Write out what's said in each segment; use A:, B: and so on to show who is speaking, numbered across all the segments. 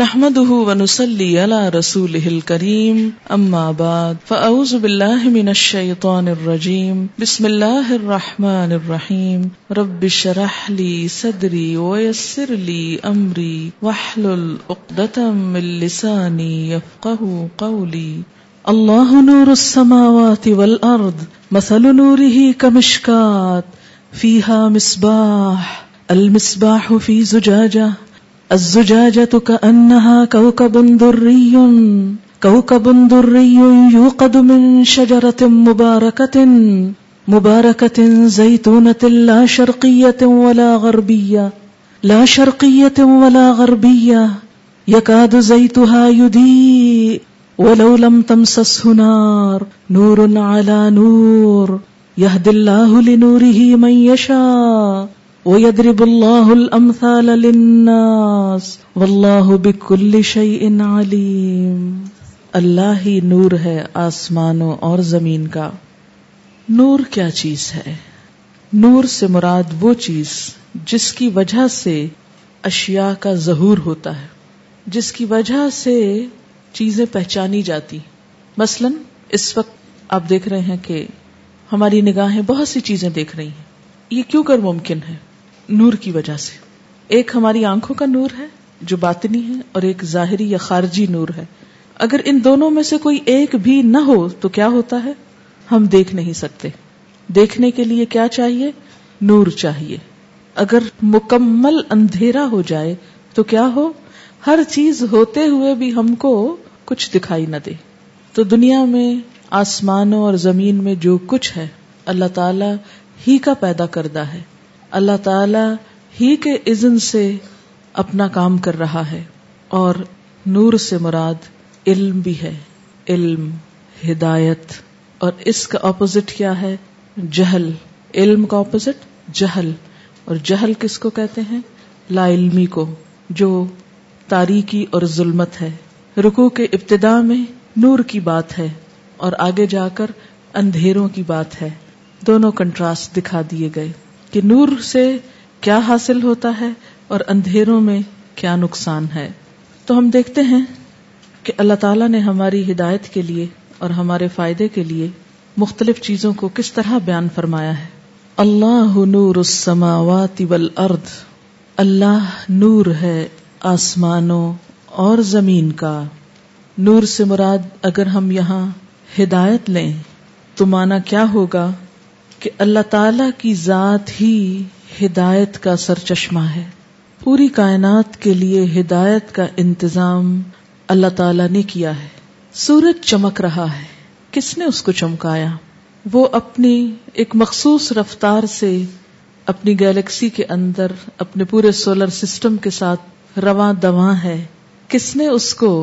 A: نحمد على رسوله اللہ رسول ہل کریم بالله فعز الشيطان الرجيم بسم اللہ الرحمٰن صدري ربی شرحلی صدری اویس عمری وحل لساني السانی اللہ الله نور السماوات مسل ہی کمشکات كمشكات فيها مصباح المصباح فی ز از جا جنہ کؤک بندر ولا گربی لا شرکیتی ولا گربی یقاد زیت یو ولو لم تم نار نور على نور یح الله لنوره نوری ہی میشا اللہ بک الم اللہ ہی نور ہے آسمانوں اور زمین کا نور کیا چیز ہے نور سے مراد وہ چیز جس کی وجہ سے اشیاء کا ظہور ہوتا ہے جس کی وجہ سے چیزیں پہچانی جاتی مثلا اس وقت آپ دیکھ رہے ہیں کہ ہماری نگاہیں بہت سی چیزیں دیکھ رہی ہیں یہ کیوں کر ممکن ہے نور کی وجہ سے ایک ہماری آنکھوں کا نور ہے جو باطنی ہے اور ایک ظاہری یا خارجی نور ہے اگر ان دونوں میں سے کوئی ایک بھی نہ ہو تو کیا ہوتا ہے ہم دیکھ نہیں سکتے دیکھنے کے لیے کیا چاہیے نور چاہیے اگر مکمل اندھیرا ہو جائے تو کیا ہو ہر چیز ہوتے ہوئے بھی ہم کو کچھ دکھائی نہ دے تو دنیا میں آسمانوں اور زمین میں جو کچھ ہے اللہ تعالی ہی کا پیدا کردہ ہے اللہ تعالی ہی کے اذن سے اپنا کام کر رہا ہے اور نور سے مراد علم بھی ہے علم ہدایت اور اس کا اپوزٹ کیا ہے جہل علم کا اپوزٹ جہل اور جہل کس کو کہتے ہیں لا علمی کو جو تاریکی اور ظلمت ہے رکو کے ابتدا میں نور کی بات ہے اور آگے جا کر اندھیروں کی بات ہے دونوں کنٹراسٹ دکھا دیے گئے کہ نور سے کیا حاصل ہوتا ہے اور اندھیروں میں کیا نقصان ہے تو ہم دیکھتے ہیں کہ اللہ تعالیٰ نے ہماری ہدایت کے لیے اور ہمارے فائدے کے لیے مختلف چیزوں کو کس طرح بیان فرمایا ہے اللہ نور السماوات والارض اللہ نور ہے آسمانوں اور زمین کا نور سے مراد اگر ہم یہاں ہدایت لیں تو مانا کیا ہوگا کہ اللہ تعالی کی ذات ہی ہدایت کا سر چشمہ ہے پوری کائنات کے لیے ہدایت کا انتظام اللہ تعالی نے کیا ہے سورج چمک رہا ہے کس نے اس کو چمکایا وہ اپنی ایک مخصوص رفتار سے اپنی گیلیکسی کے اندر اپنے پورے سولر سسٹم کے ساتھ رواں دواں ہے کس نے اس کو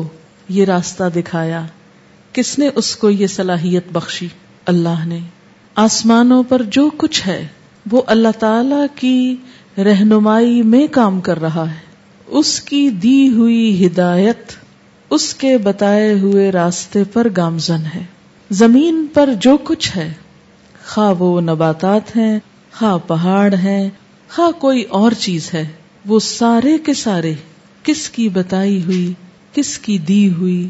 A: یہ راستہ دکھایا کس نے اس کو یہ صلاحیت بخشی اللہ نے آسمانوں پر جو کچھ ہے وہ اللہ تعالی کی رہنمائی میں کام کر رہا ہے اس کی دی ہوئی ہدایت اس کے بتائے ہوئے راستے پر گامزن ہے زمین پر جو کچھ ہے خا وہ نباتات ہیں خا پہاڑ ہیں خا کوئی اور چیز ہے وہ سارے کے سارے کس کی بتائی ہوئی کس کی دی ہوئی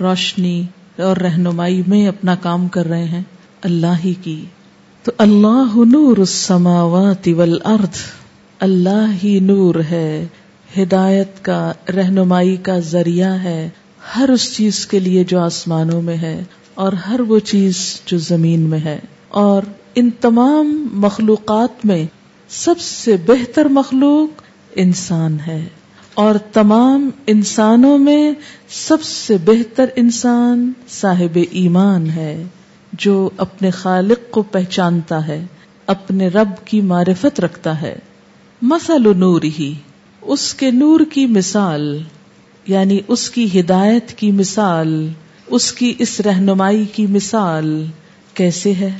A: روشنی اور رہنمائی میں اپنا کام کر رہے ہیں اللہ ہی کی تو اللہ نور السماوات والارض اللہ ہی نور ہے ہدایت کا رہنمائی کا ذریعہ ہے ہر اس چیز کے لیے جو آسمانوں میں ہے اور ہر وہ چیز جو زمین میں ہے اور ان تمام مخلوقات میں سب سے بہتر مخلوق انسان ہے اور تمام انسانوں میں سب سے بہتر انسان صاحب ایمان ہے جو اپنے خالق کو پہچانتا ہے اپنے رب کی معرفت رکھتا ہے مسل و نور ہی اس کے نور کی مثال یعنی اس کی ہدایت کی مثال اس کی اس رہنمائی کی مثال کیسے ہے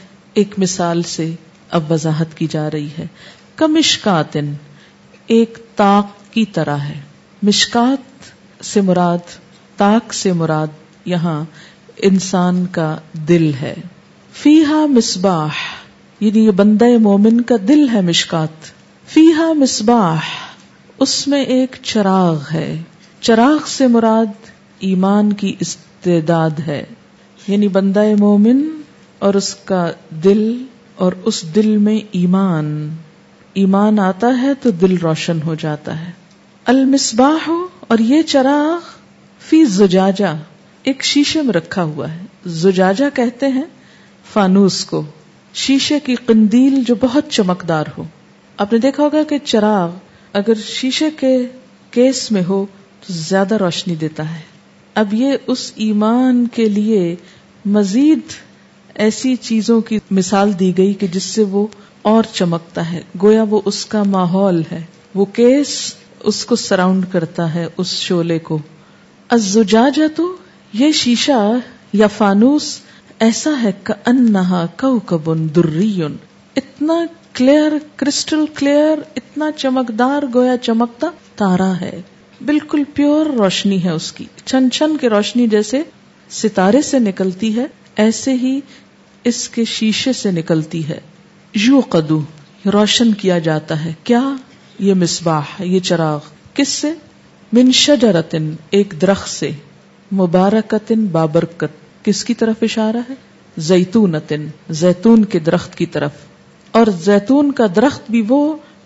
A: ایک مثال سے اب وضاحت کی جا رہی ہے کمشکاتن ایک تاک کی طرح ہے مشکات سے مراد تاک سے مراد یہاں انسان کا دل ہے فیحا مصباح یعنی یہ بندہ مومن کا دل ہے مشکات فیحا مصباح اس میں ایک چراغ ہے چراغ سے مراد ایمان کی استعداد ہے یعنی بندہ مومن اور اس کا دل اور اس دل میں ایمان ایمان آتا ہے تو دل روشن ہو جاتا ہے المصباح اور یہ چراغ فی زجاجہ ایک شیشے میں رکھا ہوا ہے زجاجہ کہتے ہیں فانوس کو شیشے کی قندیل جو بہت چمکدار ہو آپ نے دیکھا ہوگا کہ چراغ اگر شیشے کے کیس میں ہو تو زیادہ روشنی دیتا ہے اب یہ اس ایمان کے لیے مزید ایسی چیزوں کی مثال دی گئی کہ جس سے وہ اور چمکتا ہے گویا وہ اس کا ماحول ہے وہ کیس اس کو سراؤنڈ کرتا ہے اس شولے کو اوجاجا تو یہ شیشہ یا فانوس ایسا ہے ان نہا کب اتنا کلیئر کرسٹل کلیئر اتنا چمکدار گویا چمکتا تارا ہے بالکل پیور روشنی ہے اس کی چھن چھن کی روشنی جیسے ستارے سے نکلتی ہے ایسے ہی اس کے شیشے سے نکلتی ہے یو قدو روشن کیا جاتا ہے کیا یہ مصباح یہ چراغ کس سے من شجرتن ایک درخت سے مبارکتن بابرکت کس کی طرف اشارہ ہے زیتون تن زیتون کے درخت کی طرف اور زیتون کا درخت بھی وہ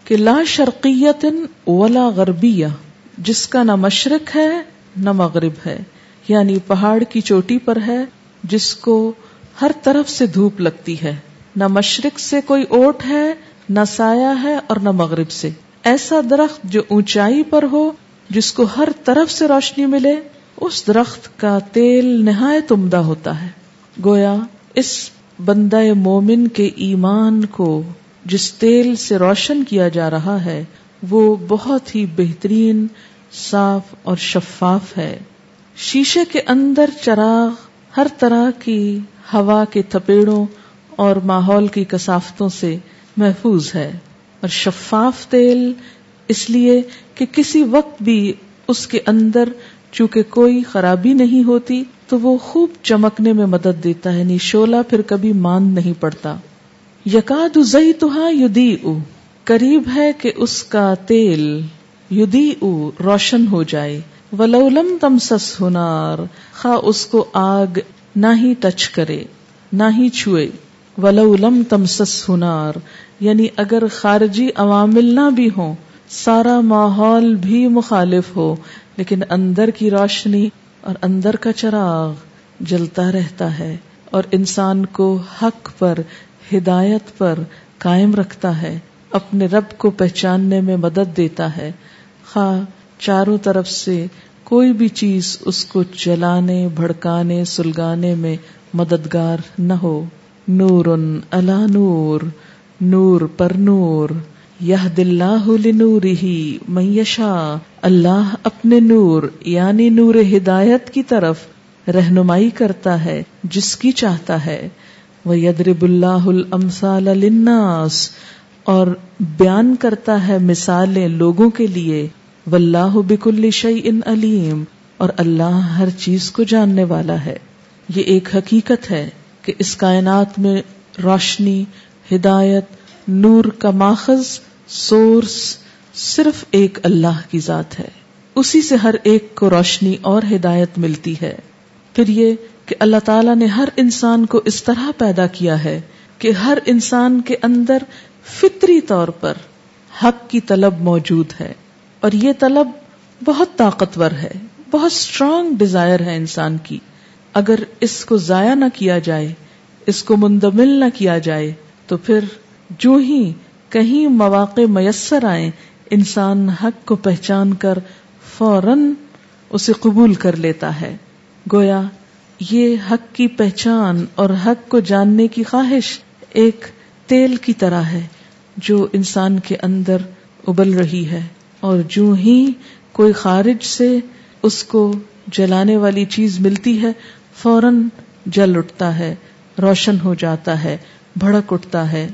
A: کہ لا شرقیت ولا غربیہ جس کا نہ مشرق ہے نہ مغرب ہے یعنی پہاڑ کی چوٹی پر ہے جس کو ہر طرف سے دھوپ لگتی ہے نہ مشرق سے کوئی اوٹ ہے نہ سایہ ہے اور نہ مغرب سے ایسا درخت جو اونچائی پر ہو جس کو ہر طرف سے روشنی ملے اس درخت کا تیل نہایت عمدہ ہوتا ہے گویا اس بندہ مومن کے ایمان کو جس تیل سے روشن کیا جا رہا ہے وہ بہت ہی بہترین صاف اور شفاف ہے شیشے کے اندر چراغ ہر طرح کی ہوا کے تھپیڑوں اور ماحول کی کثافتوں سے محفوظ ہے اور شفاف تیل اس لیے کہ کسی وقت بھی اس کے اندر چونکہ کوئی خرابی نہیں ہوتی تو وہ خوب چمکنے میں مدد دیتا ہے یعنی شولہ پھر کبھی ماند نہیں پڑتا یقاد یدی او قریب ہے کہ اس کا تیل یدی او روشن ہو جائے ولولم تم سس ہنار خا اس کو آگ نہ ہی ٹچ کرے نہ ہی چھوئے ولولم تمسس تم سس ہنار یعنی اگر خارجی عوامل نہ بھی ہوں سارا ماحول بھی مخالف ہو لیکن اندر کی روشنی اور اندر کا چراغ جلتا رہتا ہے اور انسان کو حق پر ہدایت پر قائم رکھتا ہے اپنے رب کو پہچاننے میں مدد دیتا ہے خواہ چاروں طرف سے کوئی بھی چیز اس کو جلانے بھڑکانے سلگانے میں مددگار نہ ہو نور اللہ نور نور پر نور دلہ ہی میشا اللہ اپنے نور یعنی نور ہدایت کی طرف رہنمائی کرتا ہے جس کی چاہتا ہے وہ اللہ اور بیان کرتا ہے مثالیں لوگوں کے لیے واللہ بک الش ان علیم اور اللہ ہر چیز کو جاننے والا ہے یہ ایک حقیقت ہے کہ اس کائنات میں روشنی ہدایت نور کا ماخذ سورس صرف ایک اللہ کی ذات ہے اسی سے ہر ایک کو روشنی اور ہدایت ملتی ہے پھر یہ کہ اللہ تعالیٰ نے ہر انسان کو اس طرح پیدا کیا ہے کہ ہر انسان کے اندر فطری طور پر حق کی طلب موجود ہے اور یہ طلب بہت طاقتور ہے بہت اسٹرانگ ڈیزائر ہے انسان کی اگر اس کو ضائع نہ کیا جائے اس کو مندمل نہ کیا جائے تو پھر جو ہی کہیں مواقع میسر آئیں انسان حق کو پہچان کر فوراً اسے قبول کر لیتا ہے گویا یہ حق کی پہچان اور حق کو جاننے کی خواہش ایک تیل کی طرح ہے جو انسان کے اندر ابل رہی ہے اور جو ہی کوئی خارج سے اس کو جلانے والی چیز ملتی ہے فوراً جل اٹھتا ہے روشن ہو جاتا ہے بھڑک اٹھتا ہے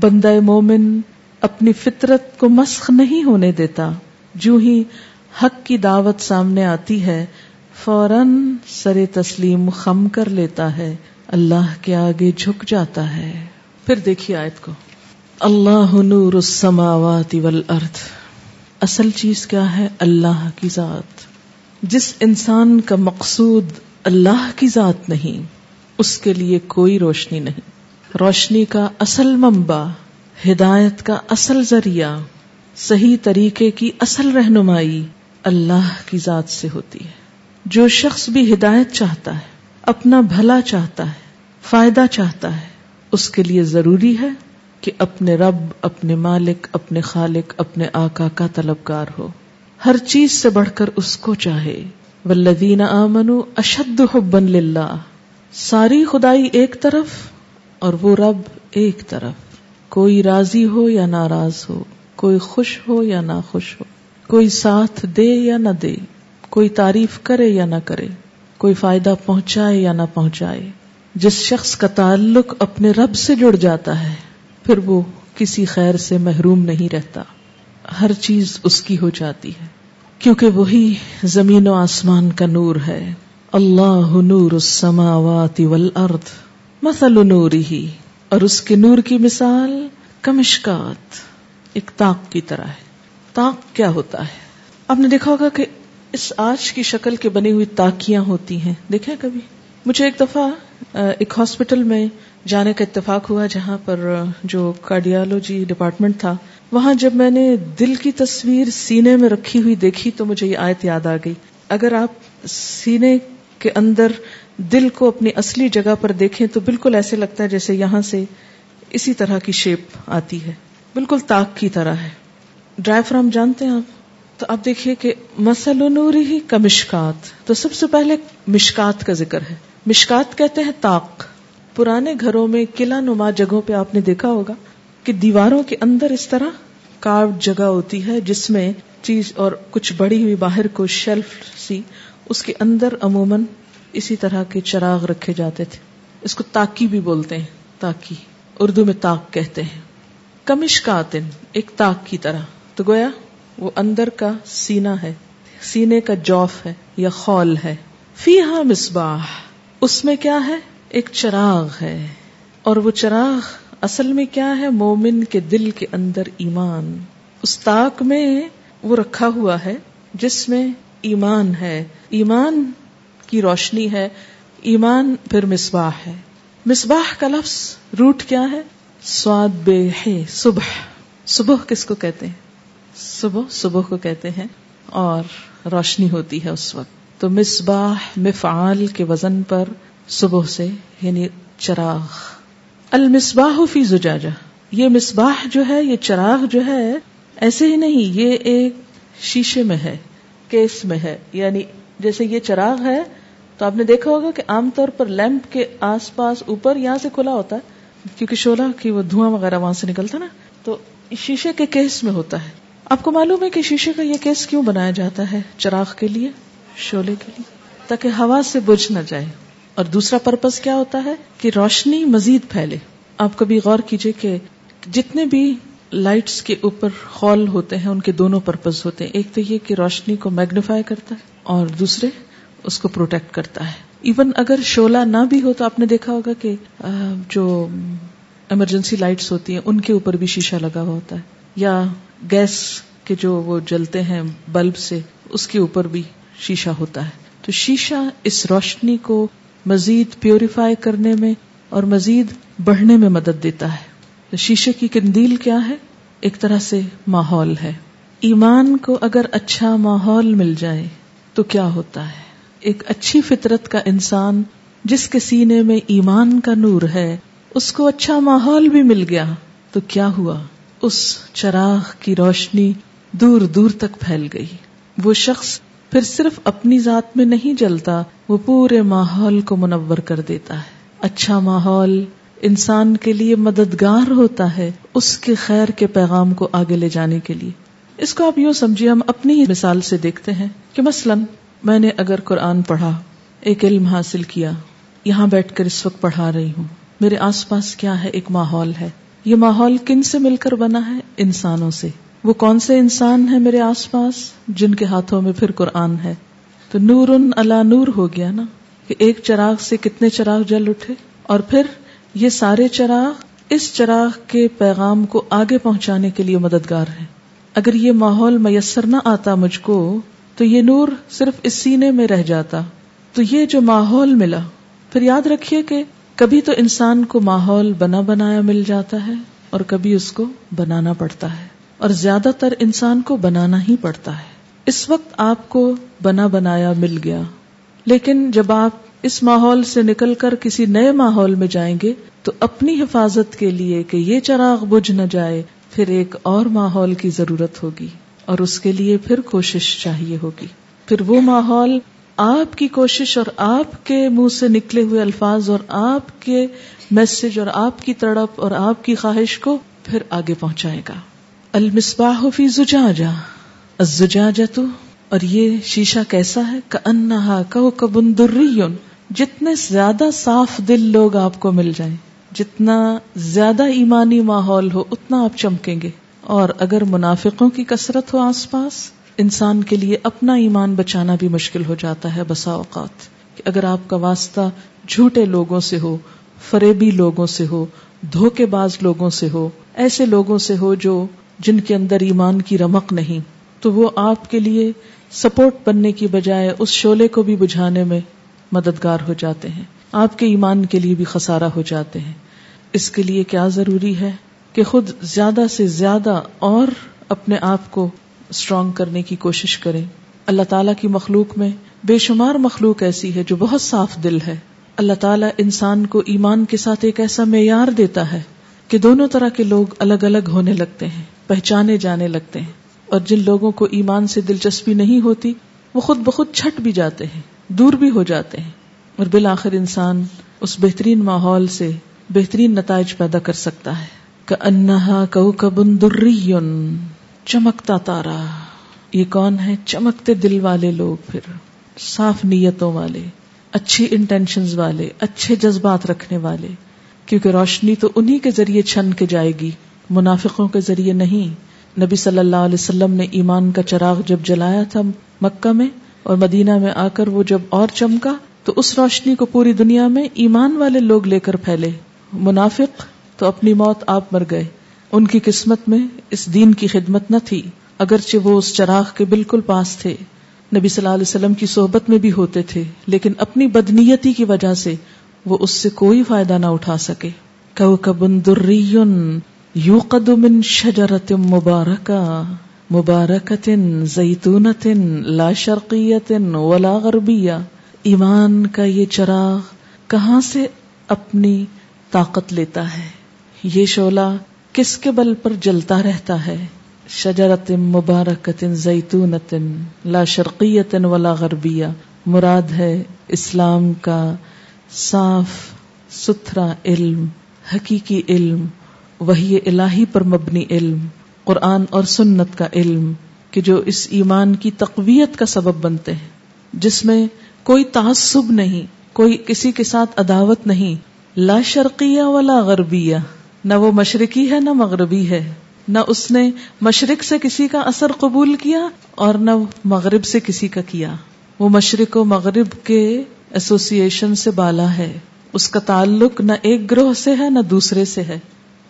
A: بندہ مومن اپنی فطرت کو مسخ نہیں ہونے دیتا جو ہی حق کی دعوت سامنے آتی ہے فوراً سر تسلیم خم کر لیتا ہے اللہ کے آگے جھک جاتا ہے پھر دیکھیے آیت کو اللہ نور السماوات والارض اصل چیز کیا ہے اللہ کی ذات جس انسان کا مقصود اللہ کی ذات نہیں اس کے لیے کوئی روشنی نہیں روشنی کا اصل ممبا ہدایت کا اصل ذریعہ صحیح طریقے کی اصل رہنمائی اللہ کی ذات سے ہوتی ہے جو شخص بھی ہدایت چاہتا ہے اپنا بھلا چاہتا ہے فائدہ چاہتا ہے اس کے لیے ضروری ہے کہ اپنے رب اپنے مالک اپنے خالق اپنے آقا کا طلبگار ہو ہر چیز سے بڑھ کر اس کو چاہے ولدین آمنو اشد حبن للہ ساری خدائی ایک طرف اور وہ رب ایک طرف کوئی راضی ہو یا ناراض ہو کوئی خوش ہو یا نہ خوش ہو کوئی ساتھ دے یا نہ دے کوئی تعریف کرے یا نہ کرے کوئی فائدہ پہنچائے یا نہ پہنچائے جس شخص کا تعلق اپنے رب سے جڑ جاتا ہے پھر وہ کسی خیر سے محروم نہیں رہتا ہر چیز اس کی ہو جاتی ہے کیونکہ وہی زمین و آسمان کا نور ہے اللہ نور السماوات والارض مسل نوری ہی اور اس کے نور کی مثال کمشکات ایک تاق کی طرح ہے تاق کیا ہوتا ہے آپ نے دیکھا ہوگا کہ اس آج کی شکل کے بنی ہوئی تاکیاں ہوتی ہیں دیکھیں کبھی مجھے ایک دفعہ ایک ہاسپٹل میں جانے کا اتفاق ہوا جہاں پر جو کارڈیالوجی ڈپارٹمنٹ تھا وہاں جب میں نے دل کی تصویر سینے میں رکھی ہوئی دیکھی تو مجھے یہ آیت یاد آ گئی اگر آپ سینے کے اندر دل کو اپنی اصلی جگہ پر دیکھیں تو بالکل ایسے لگتا ہے جیسے یہاں سے اسی طرح کی شیپ آتی ہے بالکل تاک کی طرح ہے ڈرائی فرام جانتے ہیں آپ تو آپ دیکھیے کہ مسل نوری ہی کا مشکات تو سب سے پہلے مشکات کا ذکر ہے مشکات کہتے ہیں تاک پرانے گھروں میں قلعہ نما جگہوں پہ آپ نے دیکھا ہوگا کہ دیواروں کے اندر اس طرح جگہ ہوتی ہے جس میں چیز اور کچھ بڑی ہوئی باہر کو شیلف سی اس کے اندر عموماً اسی طرح کے چراغ رکھے جاتے تھے اس کو تاکی بھی بولتے ہیں تاکی اردو میں تاک کہتے ہیں کمش کا آتن ایک تاک کی طرح تو گویا وہ اندر کا سینا ہے سینے کا جوف ہے یا خول ہے فی ہا مصباح اس میں کیا ہے ایک چراغ ہے اور وہ چراغ اصل میں کیا ہے مومن کے دل کے اندر ایمان اس تاک میں وہ رکھا ہوا ہے جس میں ایمان ہے ایمان کی روشنی ہے ایمان پھر مصباح ہے مصباح کا لفظ روٹ کیا ہے سواد بے ہے صبح صبح کس کو کہتے ہیں صبح صبح کو کہتے ہیں اور روشنی ہوتی ہے اس وقت تو مصباح مفعال کے وزن پر صبح سے یعنی چراغ المصباح فی زجاجہ یہ مصباح جو ہے یہ چراغ جو ہے ایسے ہی نہیں یہ ایک شیشے میں ہے کیس میں ہے یعنی جیسے یہ چراغ ہے تو آپ نے دیکھا ہوگا کہ عام طور پر لیمپ کے آس پاس اوپر یہاں سے کھلا ہوتا ہے کیونکہ شولا کی وہ دھواں وغیرہ وہاں سے نکلتا نا تو شیشے کے کیس میں ہوتا ہے آپ کو معلوم ہے کہ شیشے کا یہ کیس کیوں بنایا جاتا ہے چراغ کے لیے شولہ کے لیے تاکہ ہوا سے بجھ نہ جائے اور دوسرا پرپز کیا ہوتا ہے کہ روشنی مزید پھیلے آپ کبھی غور کیجئے کہ جتنے بھی لائٹس کے اوپر خال ہوتے ہیں ان کے دونوں پرپز ہوتے ہیں ایک تو یہ کہ روشنی کو میگنیفائی کرتا ہے اور دوسرے اس کو پروٹیکٹ کرتا ہے ایون اگر شولا نہ بھی ہو تو آپ نے دیکھا ہوگا کہ جو ایمرجنسی لائٹس ہوتی ہیں ان کے اوپر بھی شیشہ لگا ہوا ہوتا ہے یا گیس کے جو وہ جلتے ہیں بلب سے اس کے اوپر بھی شیشہ ہوتا ہے تو شیشہ اس روشنی کو مزید پیوریفائی کرنے میں اور مزید بڑھنے میں مدد دیتا ہے شیشے کی کندیل کیا ہے ایک طرح سے ماحول ہے ایمان کو اگر اچھا ماحول مل جائے تو کیا ہوتا ہے ایک اچھی فطرت کا انسان جس کے سینے میں ایمان کا نور ہے اس کو اچھا ماحول بھی مل گیا تو کیا ہوا اس چراغ کی روشنی دور دور تک پھیل گئی وہ شخص پھر صرف اپنی ذات میں نہیں جلتا وہ پورے ماحول کو منور کر دیتا ہے اچھا ماحول انسان کے لیے مددگار ہوتا ہے اس کے خیر کے پیغام کو آگے لے جانے کے لیے اس کو آپ یوں سمجھیے ہم اپنی ہی مثال سے دیکھتے ہیں کہ مثلا میں نے اگر قرآن پڑھا ایک علم حاصل کیا یہاں بیٹھ کر اس وقت پڑھا رہی ہوں میرے آس پاس کیا ہے ایک ماحول ہے یہ ماحول کن سے مل کر بنا ہے انسانوں سے وہ کون سے انسان ہیں میرے آس پاس جن کے ہاتھوں میں پھر قرآن ہے تو نور ان اللہ نور ہو گیا نا کہ ایک چراغ سے کتنے چراغ جل اٹھے اور پھر یہ سارے چراغ اس چراغ کے پیغام کو آگے پہنچانے کے لیے مددگار ہیں اگر یہ ماحول میسر نہ آتا مجھ کو تو یہ نور صرف اس سینے میں رہ جاتا تو یہ جو ماحول ملا پھر یاد رکھیے کہ کبھی تو انسان کو ماحول بنا بنایا مل جاتا ہے اور کبھی اس کو بنانا پڑتا ہے اور زیادہ تر انسان کو بنانا ہی پڑتا ہے اس وقت آپ کو بنا بنایا مل گیا لیکن جب آپ اس ماحول سے نکل کر کسی نئے ماحول میں جائیں گے تو اپنی حفاظت کے لیے کہ یہ چراغ بجھ نہ جائے پھر ایک اور ماحول کی ضرورت ہوگی اور اس کے لیے پھر کوشش چاہیے ہوگی پھر وہ ماحول آپ کی کوشش اور آپ کے منہ سے نکلے ہوئے الفاظ اور آپ کے میسج اور آپ کی تڑپ اور آپ کی خواہش کو پھر آگے پہنچائے گا المسباہ زجاجا تو اور یہ شیشہ کیسا ہے انہا انا بندرین جتنے زیادہ صاف دل لوگ آپ کو مل جائیں جتنا زیادہ ایمانی ماحول ہو اتنا آپ چمکیں گے اور اگر منافقوں کی کثرت ہو آس پاس انسان کے لیے اپنا ایمان بچانا بھی مشکل ہو جاتا ہے بسا اوقات کہ اگر آپ کا واسطہ جھوٹے لوگوں سے ہو فریبی لوگوں سے ہو دھوکے باز لوگوں سے ہو ایسے لوگوں سے ہو جو جن کے اندر ایمان کی رمق نہیں تو وہ آپ کے لیے سپورٹ بننے کی بجائے اس شعلے کو بھی بجھانے میں مددگار ہو جاتے ہیں آپ کے ایمان کے لیے بھی خسارا ہو جاتے ہیں اس کے لیے کیا ضروری ہے کہ خود زیادہ سے زیادہ اور اپنے آپ کو اسٹرانگ کرنے کی کوشش کریں اللہ تعالیٰ کی مخلوق میں بے شمار مخلوق ایسی ہے جو بہت صاف دل ہے اللہ تعالیٰ انسان کو ایمان کے ساتھ ایک ایسا معیار دیتا ہے کہ دونوں طرح کے لوگ الگ الگ ہونے لگتے ہیں پہچانے جانے لگتے ہیں اور جن لوگوں کو ایمان سے دلچسپی نہیں ہوتی وہ خود بخود چھٹ بھی جاتے ہیں دور بھی ہو جاتے ہیں اور بالآخر انسان اس بہترین ماحول سے بہترین نتائج پیدا کر سکتا ہے کو کبن کو چمکتا تارا یہ کون ہے چمکتے دل والے لوگ پھر صاف نیتوں والے اچھی انٹینشن والے اچھے جذبات رکھنے والے کیونکہ روشنی تو انہی کے ذریعے چھن کے جائے گی منافقوں کے ذریعے نہیں نبی صلی اللہ علیہ وسلم نے ایمان کا چراغ جب جلایا تھا مکہ میں اور مدینہ میں آ کر وہ جب اور چمکا تو اس روشنی کو پوری دنیا میں ایمان والے لوگ لے کر پھیلے منافق تو اپنی موت آپ مر گئے ان کی کی قسمت میں اس دین خدمت نہ تھی اگرچہ وہ اس چراغ کے بالکل پاس تھے نبی صلی اللہ علیہ وسلم کی صحبت میں بھی ہوتے تھے لیکن اپنی بدنیتی کی وجہ سے وہ اس سے کوئی فائدہ نہ اٹھا سکے شجرت مبارکہ زیتونتن لا شرقیتن ولا غربیہ ایمان کا یہ چراغ کہاں سے اپنی طاقت لیتا ہے یہ شعلہ کس کے بل پر جلتا رہتا ہے مبارکت مبارکتن زیتونتن شرقیت ولا غربیہ مراد ہے اسلام کا صاف ستھرا علم حقیقی علم وہی الہی پر مبنی علم قرآن اور سنت کا علم کہ جو اس ایمان کی تقویت کا سبب بنتے ہیں جس میں کوئی تعصب نہیں کوئی کسی کے ساتھ عداوت نہیں لا شرقیہ ولا غربیہ نہ وہ مشرقی ہے نہ مغربی ہے نہ اس نے مشرق سے کسی کا اثر قبول کیا اور نہ مغرب سے کسی کا کیا وہ مشرق و مغرب کے ایسوسی ایشن سے بالا ہے اس کا تعلق نہ ایک گروہ سے ہے نہ دوسرے سے ہے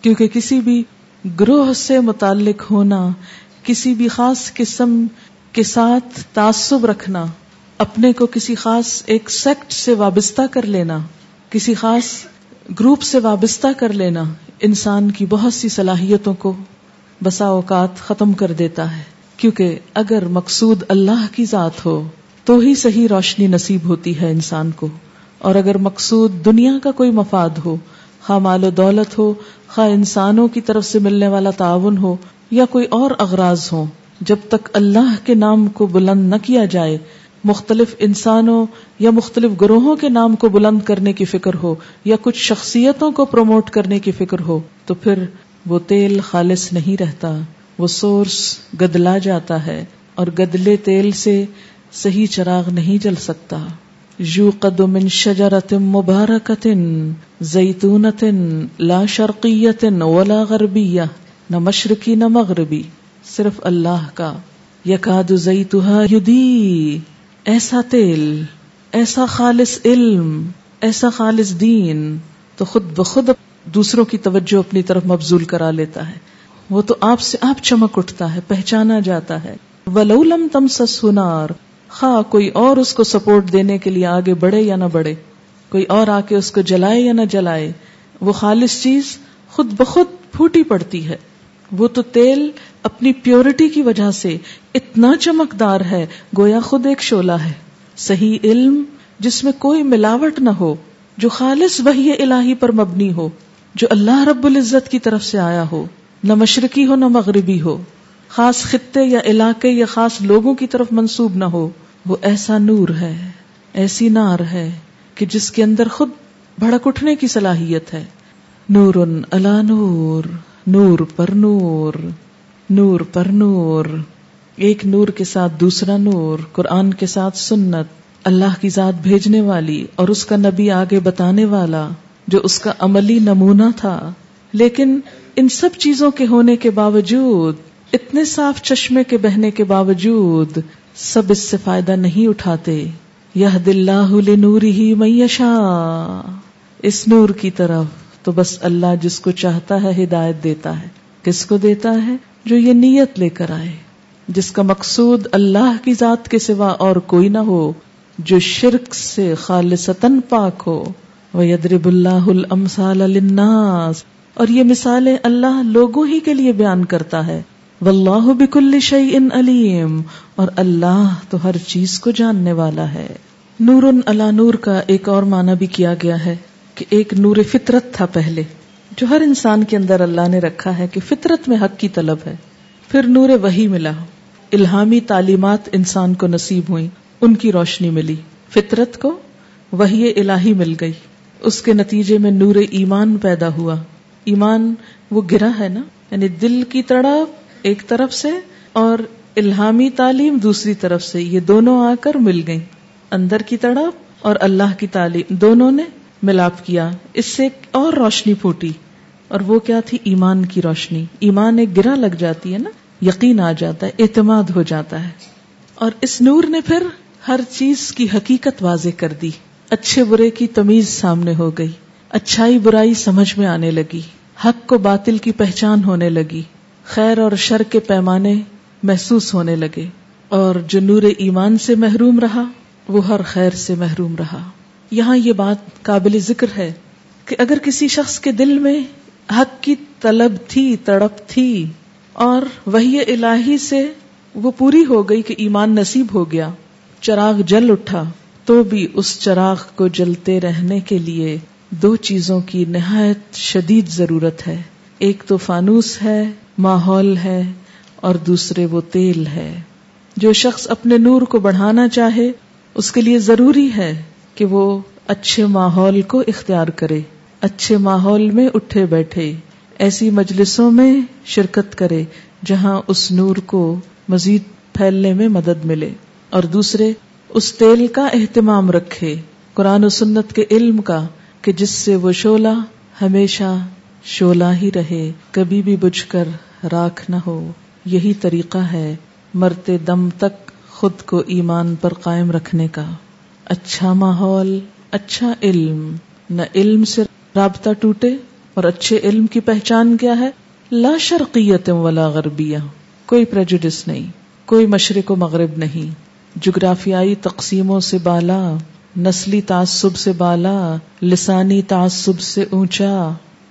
A: کیونکہ کسی بھی گروہ سے متعلق ہونا کسی بھی خاص قسم کے ساتھ تعصب رکھنا اپنے کو کسی خاص ایک سیکٹ سے وابستہ کر لینا کسی خاص گروپ سے وابستہ کر لینا انسان کی بہت سی صلاحیتوں کو بسا اوقات ختم کر دیتا ہے کیونکہ اگر مقصود اللہ کی ذات ہو تو ہی صحیح روشنی نصیب ہوتی ہے انسان کو اور اگر مقصود دنیا کا کوئی مفاد ہو خواہ مال و دولت ہو خا انسانوں کی طرف سے ملنے والا تعاون ہو یا کوئی اور اغراض ہو جب تک اللہ کے نام کو بلند نہ کیا جائے مختلف انسانوں یا مختلف گروہوں کے نام کو بلند کرنے کی فکر ہو یا کچھ شخصیتوں کو پروموٹ کرنے کی فکر ہو تو پھر وہ تیل خالص نہیں رہتا وہ سورس گدلا جاتا ہے اور گدلے تیل سے صحیح چراغ نہیں جل سکتا مبارکطن ضیطون لا شرقی ولا غربی نہ مشرقی نہ مغربی صرف اللہ کا یقاد ایسا تیل ایسا خالص علم ایسا خالص دین تو خود بخود دوسروں کی توجہ اپنی طرف مبزول کرا لیتا ہے وہ تو آپ سے آپ چمک اٹھتا ہے پہچانا جاتا ہے ولولم تم سسون خواہ کوئی اور اس کو سپورٹ دینے کے لیے آگے بڑھے یا نہ بڑھے کوئی اور آ کے اس کو جلائے یا نہ جلائے وہ خالص چیز خود بخود پھوٹی پڑتی ہے وہ تو تیل اپنی پیورٹی کی وجہ سے اتنا چمکدار ہے گویا خود ایک شعلہ ہے صحیح علم جس میں کوئی ملاوٹ نہ ہو جو خالص وہی الہی پر مبنی ہو جو اللہ رب العزت کی طرف سے آیا ہو نہ مشرقی ہو نہ مغربی ہو خاص خطے یا علاقے یا خاص لوگوں کی طرف منسوب نہ ہو وہ ایسا نور ہے ایسی نار ہے کہ جس کے اندر خود بھڑک اٹھنے کی صلاحیت ہے ان الا نور نور پر نور نور پر نور ایک نور کے ساتھ دوسرا نور قرآن کے ساتھ سنت اللہ کی ذات بھیجنے والی اور اس کا نبی آگے بتانے والا جو اس کا عملی نمونہ تھا لیکن ان سب چیزوں کے ہونے کے باوجود اتنے صاف چشمے کے بہنے کے باوجود سب اس سے فائدہ نہیں اٹھاتے یہ دل نور ہی میشا اس نور کی طرف تو بس اللہ جس کو چاہتا ہے ہدایت دیتا ہے کس کو دیتا ہے جو یہ نیت لے کر آئے جس کا مقصود اللہ کی ذات کے سوا اور کوئی نہ ہو جو شرک سے خالص پاک ہو وہ یدرب اللہ المسال اور یہ مثالیں اللہ لوگوں ہی کے لیے بیان کرتا ہے واللہ بکل شیء علیم اور اللہ تو ہر چیز کو جاننے والا ہے نور اللہ نور کا ایک اور معنی بھی کیا گیا ہے کہ ایک نور فطرت تھا پہلے جو ہر انسان کے اندر اللہ نے رکھا ہے کہ فطرت میں حق کی طلب ہے پھر نور وہی ملا الہامی تعلیمات انسان کو نصیب ہوئی ان کی روشنی ملی فطرت کو وہی الہی مل گئی اس کے نتیجے میں نور ایمان پیدا ہوا ایمان وہ گرا ہے نا یعنی دل کی تڑپ ایک طرف سے اور الہامی تعلیم دوسری طرف سے یہ دونوں آ کر مل گئی اندر کی تڑپ اور اللہ کی تعلیم دونوں نے ملاپ کیا اس سے ایک اور روشنی پھوٹی اور وہ کیا تھی ایمان کی روشنی ایمان ایک گرا لگ جاتی ہے نا یقین آ جاتا ہے اعتماد ہو جاتا ہے اور اس نور نے پھر ہر چیز کی حقیقت واضح کر دی اچھے برے کی تمیز سامنے ہو گئی اچھائی برائی سمجھ میں آنے لگی حق کو باطل کی پہچان ہونے لگی خیر اور شر کے پیمانے محسوس ہونے لگے اور جو نور ایمان سے محروم رہا وہ ہر خیر سے محروم رہا یہاں یہ بات قابل ذکر ہے کہ اگر کسی شخص کے دل میں حق کی طلب تھی تڑپ تھی اور وہی الہی سے وہ پوری ہو گئی کہ ایمان نصیب ہو گیا چراغ جل اٹھا تو بھی اس چراغ کو جلتے رہنے کے لیے دو چیزوں کی نہایت شدید ضرورت ہے ایک تو فانوس ہے ماحول ہے اور دوسرے وہ تیل ہے جو شخص اپنے نور کو بڑھانا چاہے اس کے لیے ضروری ہے کہ وہ اچھے ماحول کو اختیار کرے اچھے ماحول میں اٹھے بیٹھے ایسی مجلسوں میں شرکت کرے جہاں اس نور کو مزید پھیلنے میں مدد ملے اور دوسرے اس تیل کا اہتمام رکھے قرآن و سنت کے علم کا کہ جس سے وہ شولہ ہمیشہ شولہ ہی رہے کبھی بھی بجھ کر راکھ نہ ہو یہی طریقہ ہے مرتے دم تک خود کو ایمان پر قائم رکھنے کا اچھا ماحول اچھا علم نہ علم سے رابطہ ٹوٹے اور اچھے علم کی پہچان کیا ہے لا شرقیت ولا غربیہ کوئی پرجڈس نہیں کوئی مشرق و مغرب نہیں جغرافیائی تقسیموں سے بالا نسلی تعصب سے بالا لسانی تعصب سے اونچا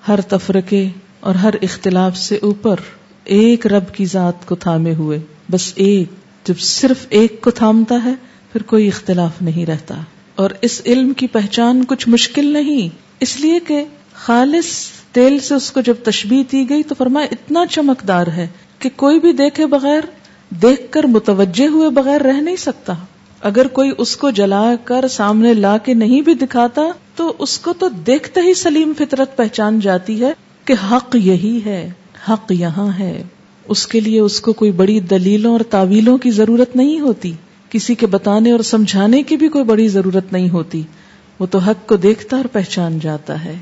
A: ہر تفرقے اور ہر اختلاف سے اوپر ایک رب کی ذات کو تھامے ہوئے بس ایک جب صرف ایک کو تھامتا ہے پھر کوئی اختلاف نہیں رہتا اور اس علم کی پہچان کچھ مشکل نہیں اس لیے کہ خالص تیل سے اس کو جب تشبیح دی گئی تو فرمایا اتنا چمکدار ہے کہ کوئی بھی دیکھے بغیر دیکھ کر متوجہ ہوئے بغیر رہ نہیں سکتا اگر کوئی اس کو جلا کر سامنے لا کے نہیں بھی دکھاتا تو اس کو تو دیکھتے ہی سلیم فطرت پہچان جاتی ہے کہ حق یہی ہے حق یہاں ہے اس کے لیے اس کو کوئی بڑی دلیلوں اور تعویلوں کی ضرورت نہیں ہوتی کسی کے بتانے اور سمجھانے کی بھی کوئی بڑی ضرورت نہیں ہوتی وہ تو حق کو دیکھتا اور پہچان جاتا ہے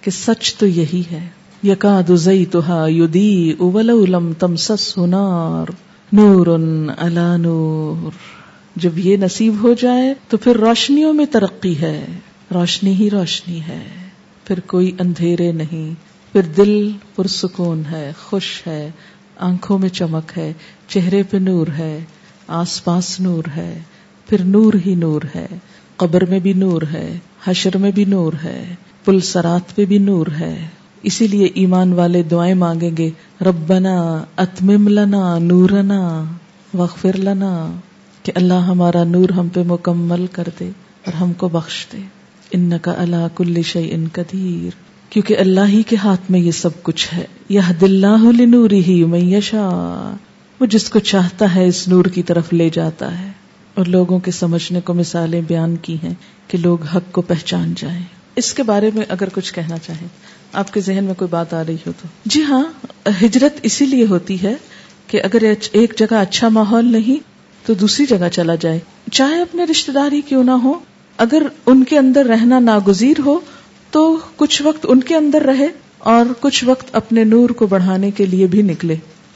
A: کہ سچ تو یہی ہے یقا دئی تو ہا یدی اول اولم تم سس سنار نور اللہ نور جب یہ نصیب ہو جائے تو پھر روشنیوں میں ترقی ہے روشنی ہی روشنی ہے پھر کوئی اندھیرے نہیں پھر دل پرسکون ہے خوش ہے آنکھوں میں چمک ہے چہرے پہ نور ہے آس پاس نور ہے پھر نور ہی نور ہے قبر میں بھی نور ہے حشر میں بھی نور ہے پل سرات پہ بھی نور ہے اسی لیے ایمان والے دعائیں مانگیں گے ربنا اتمم لنا نورنا وغفر لنا کہ اللہ ہمارا نور ہم پہ مکمل کر دے اور ہم کو بخش دے ان کا اللہ کل شی ان قدیر کیونکہ اللہ ہی کے ہاتھ میں یہ سب کچھ ہے یہ ہی میشا وہ جس کو چاہتا ہے اس نور کی طرف لے جاتا ہے اور لوگوں کے سمجھنے کو مثالیں بیان کی ہیں کہ لوگ حق کو پہچان جائیں اس کے بارے میں اگر کچھ کہنا چاہیں آپ کے ذہن میں کوئی بات آ رہی ہو تو جی ہاں ہجرت اسی لیے ہوتی ہے کہ اگر ایک جگہ اچھا ماحول نہیں تو دوسری جگہ چلا جائے چاہے اپنے رشتے دار ہی کیوں نہ ہو اگر ان کے اندر رہنا ناگزیر ہو تو کچھ وقت ان کے اندر رہے اور کچھ وقت اپنے نور کو بڑھانے کے لیے بھی نکلے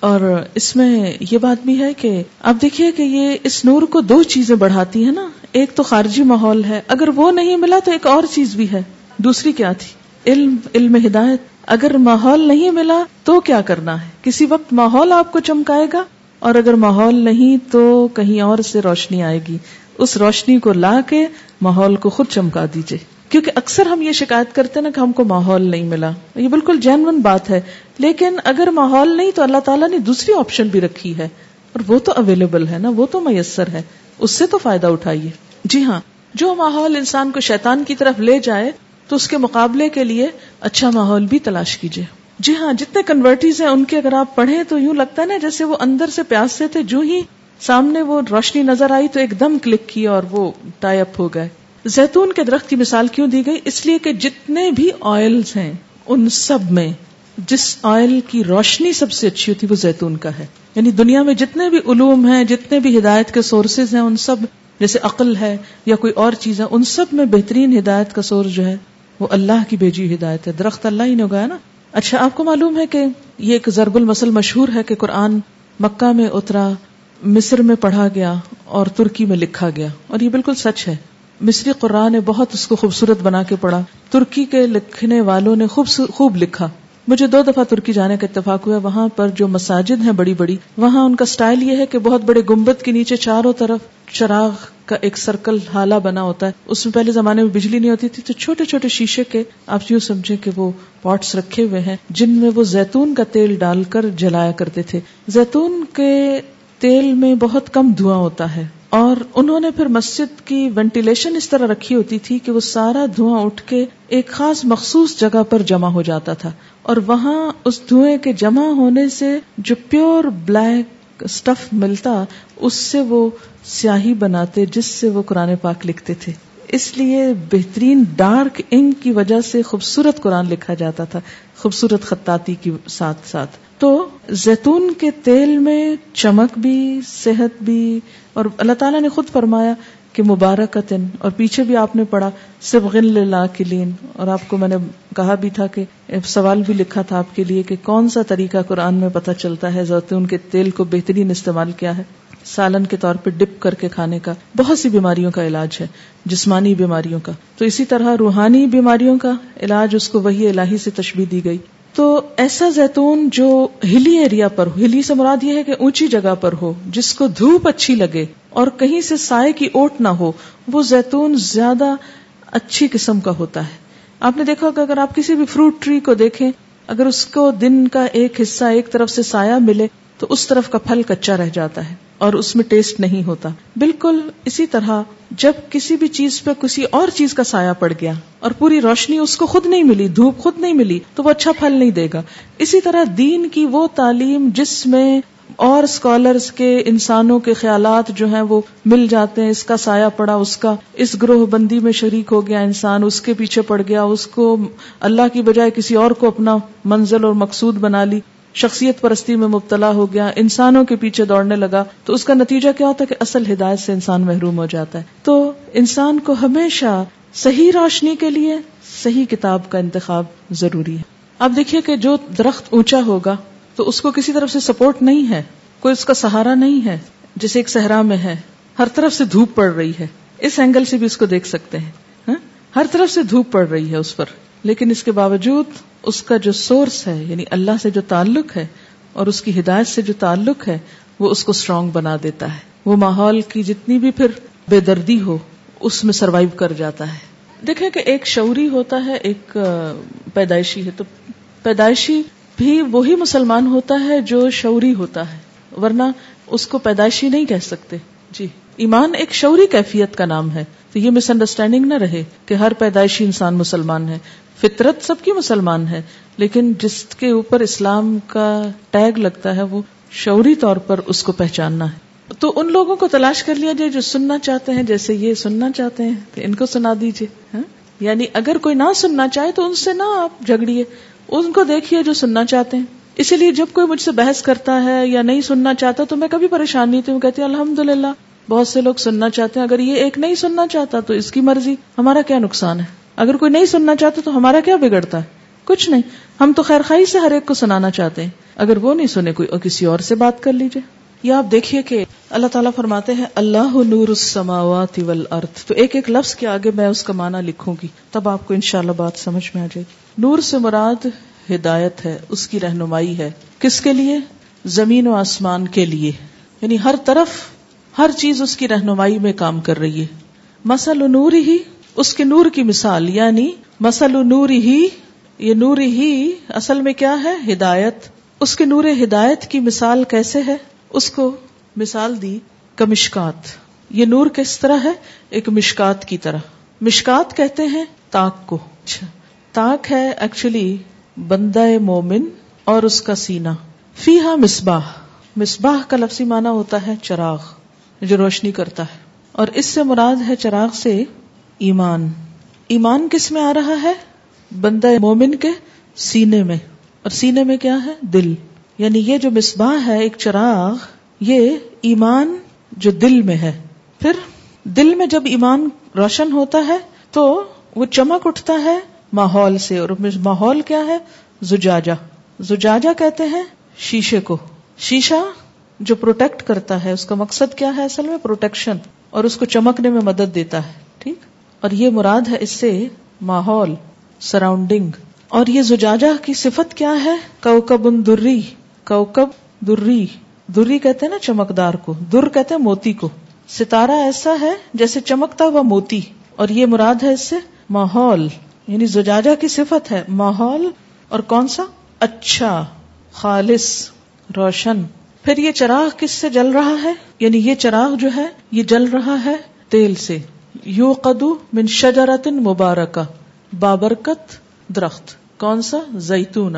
A: اور اس میں یہ بات بھی ہے کہ آپ دیکھیے کہ یہ اس نور کو دو چیزیں بڑھاتی ہے نا ایک تو خارجی ماحول ہے اگر وہ نہیں ملا تو ایک اور چیز بھی ہے دوسری کیا تھی علم علم ہدایت اگر ماحول نہیں ملا تو کیا کرنا ہے کسی وقت ماحول آپ کو چمکائے گا اور اگر ماحول نہیں تو کہیں اور سے روشنی آئے گی اس روشنی کو لا کے ماحول کو خود چمکا دیجیے کیونکہ اکثر ہم یہ شکایت کرتے نا کہ ہم کو ماحول نہیں ملا یہ بالکل جینون بات ہے لیکن اگر ماحول نہیں تو اللہ تعالیٰ نے دوسری آپشن بھی رکھی ہے اور وہ تو اویلیبل ہے نا وہ تو میسر ہے اس سے تو فائدہ اٹھائیے جی ہاں جو ماحول انسان کو شیطان کی طرف لے جائے تو اس کے مقابلے کے لیے اچھا ماحول بھی تلاش کیجیے جی ہاں جتنے کنورٹیز ہیں ان کے اگر آپ پڑھیں تو یوں لگتا ہے نا جیسے وہ اندر سے پیاس سے تھے جو ہی سامنے وہ روشنی نظر آئی تو ایک دم کلک کی اور وہ ٹائی اپ ہو گئے زیتون کے درخت کی مثال کیوں دی گئی اس لیے کہ جتنے بھی آئل ہیں ان سب میں جس آئل کی روشنی سب سے اچھی ہوتی وہ زیتون کا ہے یعنی دنیا میں جتنے بھی علوم ہیں جتنے بھی ہدایت کے سورسز ہیں ان سب جیسے عقل ہے یا کوئی اور چیز ہے ان سب میں بہترین ہدایت کا سورس جو ہے وہ اللہ کی بھیجی ہدایت ہے درخت اللہ ہی نے اگایا نا اچھا آپ کو معلوم ہے کہ یہ ایک ضرب المسل مشہور ہے کہ قرآن مکہ میں اترا مصر میں پڑھا گیا اور ترکی میں لکھا گیا اور یہ بالکل سچ ہے مصری قرآن نے بہت اس کو خوبصورت بنا کے پڑھا ترکی کے لکھنے والوں نے خوب خوب لکھا مجھے دو دفعہ ترکی جانے کا اتفاق ہوا وہاں پر جو مساجد ہیں بڑی بڑی وہاں ان کا سٹائل یہ ہے کہ بہت بڑے گمبت کے نیچے چاروں طرف چراغ کا ایک سرکل حالا بنا ہوتا ہے اس میں پہلے زمانے میں بجلی نہیں ہوتی تھی تو چھوٹے چھوٹے شیشے کے آپ یوں سمجھے کہ وہ پاٹس رکھے ہوئے ہیں جن میں وہ زیتون کا تیل ڈال کر جلایا کرتے تھے زیتون کے تیل میں بہت کم دھواں ہوتا ہے اور انہوں نے پھر مسجد کی وینٹیلیشن اس طرح رکھی ہوتی تھی کہ وہ سارا دھواں اٹھ کے ایک خاص مخصوص جگہ پر جمع ہو جاتا تھا اور وہاں اس دھوئے کے جمع ہونے سے جو پیور بلیک اسٹف ملتا اس سے وہ سیاہی بناتے جس سے وہ قرآن پاک لکھتے تھے اس لیے بہترین ڈارک انک کی وجہ سے خوبصورت قرآن لکھا جاتا تھا خوبصورت خطاطی کے ساتھ ساتھ تو زیتون کے تیل میں چمک بھی صحت بھی اور اللہ تعالیٰ نے خود فرمایا کہ مبارک اور پیچھے بھی آپ نے پڑھا پڑا کلین اور آپ کو میں نے کہا بھی تھا کہ سوال بھی لکھا تھا آپ کے لیے کہ کون سا طریقہ قرآن میں پتہ چلتا ہے زیتون کے تیل کو بہترین استعمال کیا ہے سالن کے طور پہ ڈپ کر کے کھانے کا بہت سی بیماریوں کا علاج ہے جسمانی بیماریوں کا تو اسی طرح روحانی بیماریوں کا علاج اس کو وہی الہی سے تشبیح دی گئی تو ایسا زیتون جو ہلی ایریا پر ہو ہلی سے مراد یہ ہے کہ اونچی جگہ پر ہو جس کو دھوپ اچھی لگے اور کہیں سے سائے کی اوٹ نہ ہو وہ زیتون زیادہ اچھی قسم کا ہوتا ہے آپ نے دیکھا کہ اگر آپ کسی بھی فروٹ ٹری کو دیکھیں اگر اس کو دن کا ایک حصہ ایک طرف سے سایہ ملے تو اس طرف کا پھل کچا رہ جاتا ہے اور اس میں ٹیسٹ نہیں ہوتا بالکل اسی طرح جب کسی بھی چیز پہ کسی اور چیز کا سایہ پڑ گیا اور پوری روشنی اس کو خود نہیں ملی دھوپ خود نہیں ملی تو وہ اچھا پھل نہیں دے گا اسی طرح دین کی وہ تعلیم جس میں اور اسکالرس کے انسانوں کے خیالات جو ہیں وہ مل جاتے ہیں اس کا سایہ پڑا اس کا اس گروہ بندی میں شریک ہو گیا انسان اس کے پیچھے پڑ گیا اس کو اللہ کی بجائے کسی اور کو اپنا منزل اور مقصود بنا لی شخصیت پرستی میں مبتلا ہو گیا انسانوں کے پیچھے دوڑنے لگا تو اس کا نتیجہ کیا ہوتا ہے کہ اصل ہدایت سے انسان محروم ہو جاتا ہے تو انسان کو ہمیشہ صحیح روشنی کے لیے صحیح کتاب کا انتخاب ضروری ہے اب دیکھیے کہ جو درخت اونچا ہوگا تو اس کو کسی طرف سے سپورٹ نہیں ہے کوئی اس کا سہارا نہیں ہے جسے ایک صحرا میں ہے ہر طرف سے دھوپ پڑ رہی ہے اس اینگل سے بھی اس کو دیکھ سکتے ہیں ہاں؟ ہر طرف سے دھوپ پڑ رہی ہے اس پر لیکن اس کے باوجود اس کا جو سورس ہے یعنی اللہ سے جو تعلق ہے اور اس کی ہدایت سے جو تعلق ہے وہ اس کو اسٹرانگ بنا دیتا ہے وہ ماحول کی جتنی بھی پھر بے دردی ہو اس میں سروائو کر جاتا ہے دیکھیں کہ ایک شوری ہوتا ہے ایک پیدائشی ہے تو پیدائشی بھی وہی مسلمان ہوتا ہے جو شوری ہوتا ہے ورنہ اس کو پیدائشی نہیں کہہ سکتے جی ایمان ایک شوری کیفیت کا نام ہے تو یہ مس انڈرسٹینڈنگ نہ رہے کہ ہر پیدائشی انسان مسلمان ہے فطرت سب کی مسلمان ہے لیکن جس کے اوپر اسلام کا ٹیگ لگتا ہے وہ شوری طور پر اس کو پہچاننا ہے تو ان لوگوں کو تلاش کر لیا جائے جو سننا چاہتے ہیں جیسے یہ سننا چاہتے ہیں تو ان کو سنا دیجیے ہاں؟ یعنی اگر کوئی نہ سننا چاہے تو ان سے نہ آپ جھگڑیے ان کو دیکھیے جو سننا چاہتے ہیں اسی لیے جب کوئی مجھ سے بحث کرتا ہے یا نہیں سننا چاہتا تو میں کبھی پریشان نہیں تھی کہتی الحمد للہ بہت سے لوگ سننا چاہتے ہیں اگر یہ ایک نہیں سننا چاہتا تو اس کی مرضی ہمارا کیا نقصان ہے اگر کوئی نہیں سننا چاہتا تو ہمارا کیا بگڑتا ہے کچھ نہیں ہم تو خیر خائی سے ہر ایک کو سنانا چاہتے ہیں اگر وہ نہیں سنے کوئی اور کسی اور سے بات کر لیجیے یا آپ دیکھیے کہ اللہ تعالیٰ فرماتے ہیں اللہ نور السماوات والارض تو ایک ایک لفظ کے آگے میں اس کا معنی لکھوں گی تب آپ کو انشاءاللہ بات سمجھ میں آ جائے گی نور سے مراد ہدایت ہے اس کی رہنمائی ہے کس کے لیے زمین و آسمان کے لیے یعنی ہر طرف ہر چیز اس کی رہنمائی میں کام کر رہی ہے مسل نور ہی اس کے نور کی مثال یعنی مسل نور ہی یہ نور ہی اصل میں کیا ہے ہدایت اس کے نور ہدایت کی مثال کیسے ہے اس کو مثال دی کمشکات یہ نور کس طرح ہے ایک مشکات کی طرح مشکات کہتے ہیں تاک کو اچھا تاک ہے ایکچولی بندہ مومن اور اس کا سینا فی ہا مسباہ مسباہ کا لفظی معنی ہوتا ہے چراغ جو روشنی کرتا ہے اور اس سے مراد ہے چراغ سے ایمان ایمان کس میں آ رہا ہے بندہ مومن کے سینے میں اور سینے میں کیا ہے دل یعنی یہ جو مصباح ہے ایک چراغ یہ ایمان جو دل میں ہے پھر دل میں جب ایمان روشن ہوتا ہے تو وہ چمک اٹھتا ہے ماحول سے اور ماحول کیا ہے زجاجا زجاجا کہتے ہیں شیشے کو شیشہ جو پروٹیکٹ کرتا ہے اس کا مقصد کیا ہے اصل میں پروٹیکشن اور اس کو چمکنے میں مدد دیتا ہے ٹھیک اور یہ مراد ہے اس سے ماحول سراؤنڈنگ اور یہ زجاجہ کی صفت کیا ہے کوکب ان دری کوکب دری دری کہتے ہیں نا چمکدار کو در کہتے موتی کو ستارہ ایسا ہے جیسے چمکتا ہوا موتی اور یہ مراد ہے اس سے ماحول یعنی زجاجہ کی صفت ہے ماحول اور کون سا اچھا خالص روشن پھر یہ چراغ کس سے جل رہا ہے یعنی یہ چراغ جو ہے یہ جل رہا ہے تیل سے یو قدو من مبارک بابرکت درخت کون سا زیتون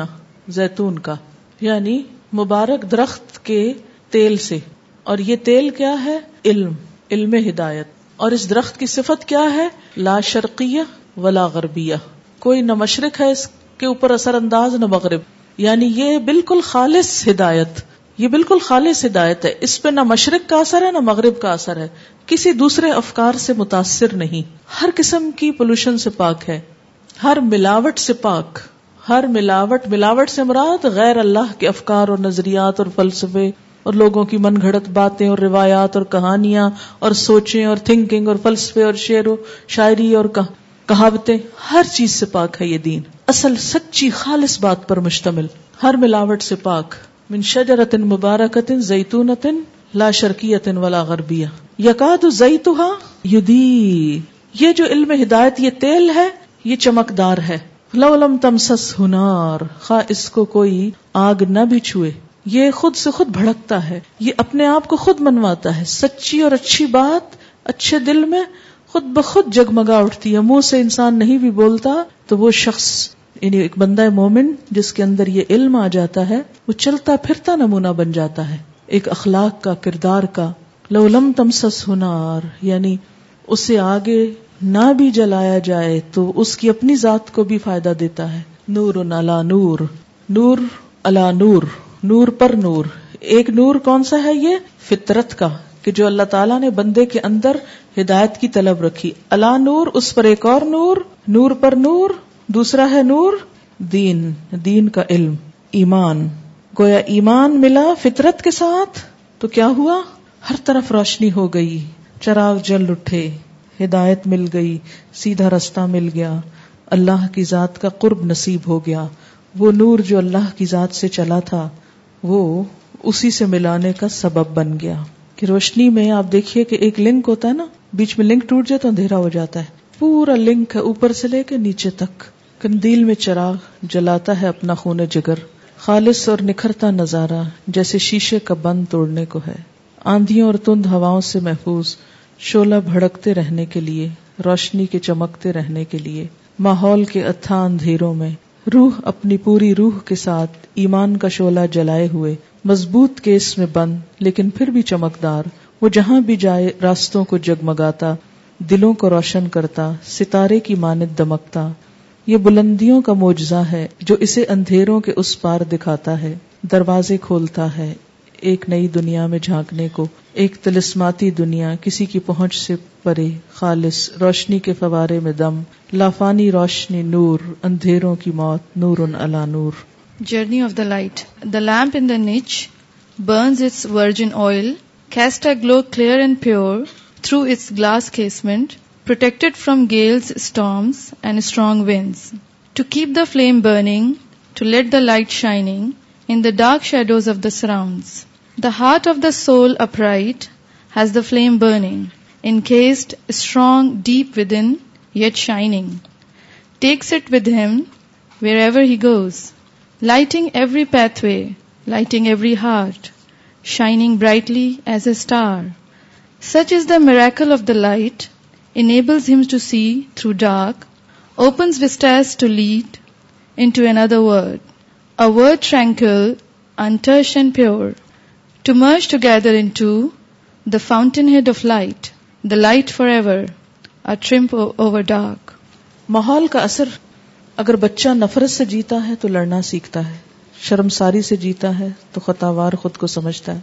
A: زیتون کا یعنی مبارک درخت کے تیل سے اور یہ تیل کیا ہے علم علم ہدایت اور اس درخت کی صفت کیا ہے لا شرقیہ ولا غربیہ کوئی نہ مشرق ہے اس کے اوپر اثر انداز نہ مغرب یعنی یہ بالکل خالص ہدایت یہ بالکل خالص ہدایت ہے اس پہ نہ مشرق کا اثر ہے نہ مغرب کا اثر ہے کسی دوسرے افکار سے متاثر نہیں ہر قسم کی پولوشن سے پاک ہے ہر ملاوٹ سے پاک ہر ملاوٹ ملاوٹ سے مراد غیر اللہ کے افکار اور نظریات اور فلسفے اور لوگوں کی من گھڑت باتیں اور روایات اور کہانیاں اور سوچیں اور تھنکنگ اور فلسفے اور شعر و شاعری اور کہاوتیں ہر چیز سے پاک ہے یہ دین اصل سچی خالص بات پر مشتمل ہر ملاوٹ سے پاک من شجرت لا زیتون ولا غربیہ والا غربیاں یدی یہ جو علم ہدایت یہ تیل ہے یہ چمکدار ہے لم ہنار اس کو کوئی آگ نہ بھی چھوئے یہ خود سے خود بھڑکتا ہے یہ اپنے آپ کو خود منواتا ہے سچی اور اچھی بات اچھے دل میں خود بخود جگمگا اٹھتی ہے منہ سے انسان نہیں بھی بولتا تو وہ شخص یعنی ایک بندہ مومن جس کے اندر یہ علم آ جاتا ہے وہ چلتا پھرتا نمونہ بن جاتا ہے ایک اخلاق کا کردار کا لولم تمسس ہنار یعنی اسے آگے نہ بھی جلایا جائے تو اس کی اپنی ذات کو بھی فائدہ دیتا ہے نور الا نور نور الا نور نور پر نور ایک نور کون سا ہے یہ فطرت کا کہ جو اللہ تعالیٰ نے بندے کے اندر ہدایت کی طلب رکھی اللہ نور اس پر ایک اور نور نور پر نور دوسرا ہے نور دین دین کا علم ایمان گویا ایمان ملا فطرت کے ساتھ تو کیا ہوا ہر طرف روشنی ہو گئی چراغ جل اٹھے ہدایت مل گئی سیدھا رستہ مل گیا اللہ کی ذات کا قرب نصیب ہو گیا وہ نور جو اللہ کی ذات سے چلا تھا وہ اسی سے ملانے کا سبب بن گیا کہ روشنی میں آپ دیکھیے کہ ایک لنک ہوتا ہے نا بیچ میں لنک ٹوٹ جائے تو اندھیرا ہو جاتا ہے پورا لنک ہے اوپر سے لے کے نیچے تک کندیل میں چراغ جلاتا ہے اپنا خون جگر خالص اور نکھرتا نظارہ جیسے شیشے کا بند توڑنے کو ہے آندھیوں اور تند ہواؤں سے محفوظ شولہ بھڑکتے رہنے کے لیے روشنی کے چمکتے رہنے کے لیے ماحول کے اتھا اندھیروں میں روح اپنی پوری روح کے ساتھ ایمان کا شولہ جلائے ہوئے مضبوط کیس میں بند لیکن پھر بھی چمکدار وہ جہاں بھی جائے راستوں کو جگمگاتا دلوں کو روشن کرتا ستارے کی مانت دمکتا یہ بلندیوں کا موجزہ ہے جو اسے اندھیروں کے اس پار دکھاتا ہے دروازے کھولتا ہے ایک نئی دنیا میں جھانکنے کو ایک تلسماتی دنیا کسی کی پہنچ سے پرے خالص روشنی کے فوارے میں دم لافانی روشنی نور اندھیروں کی موت نور الا نور
B: journey of the light the lamp in the niche burns its virgin oil a glow clear and pure through its glass casement protected from gales, storms, and strong winds. To keep the flame burning, to let the light shining in the dark shadows of the surrounds. The heart of the soul upright has the flame burning, encased, strong, deep within, yet shining. Takes it with him wherever he goes, lighting every pathway, lighting every heart, shining brightly as a star. Such is the miracle of the light the fountain head of light the light forever over dark
A: ماحول کا اثر اگر بچہ نفرت سے جیتا ہے تو لڑنا سیکھتا ہے شرم ساری سے جیتا ہے تو خطاوار خود کو سمجھتا ہے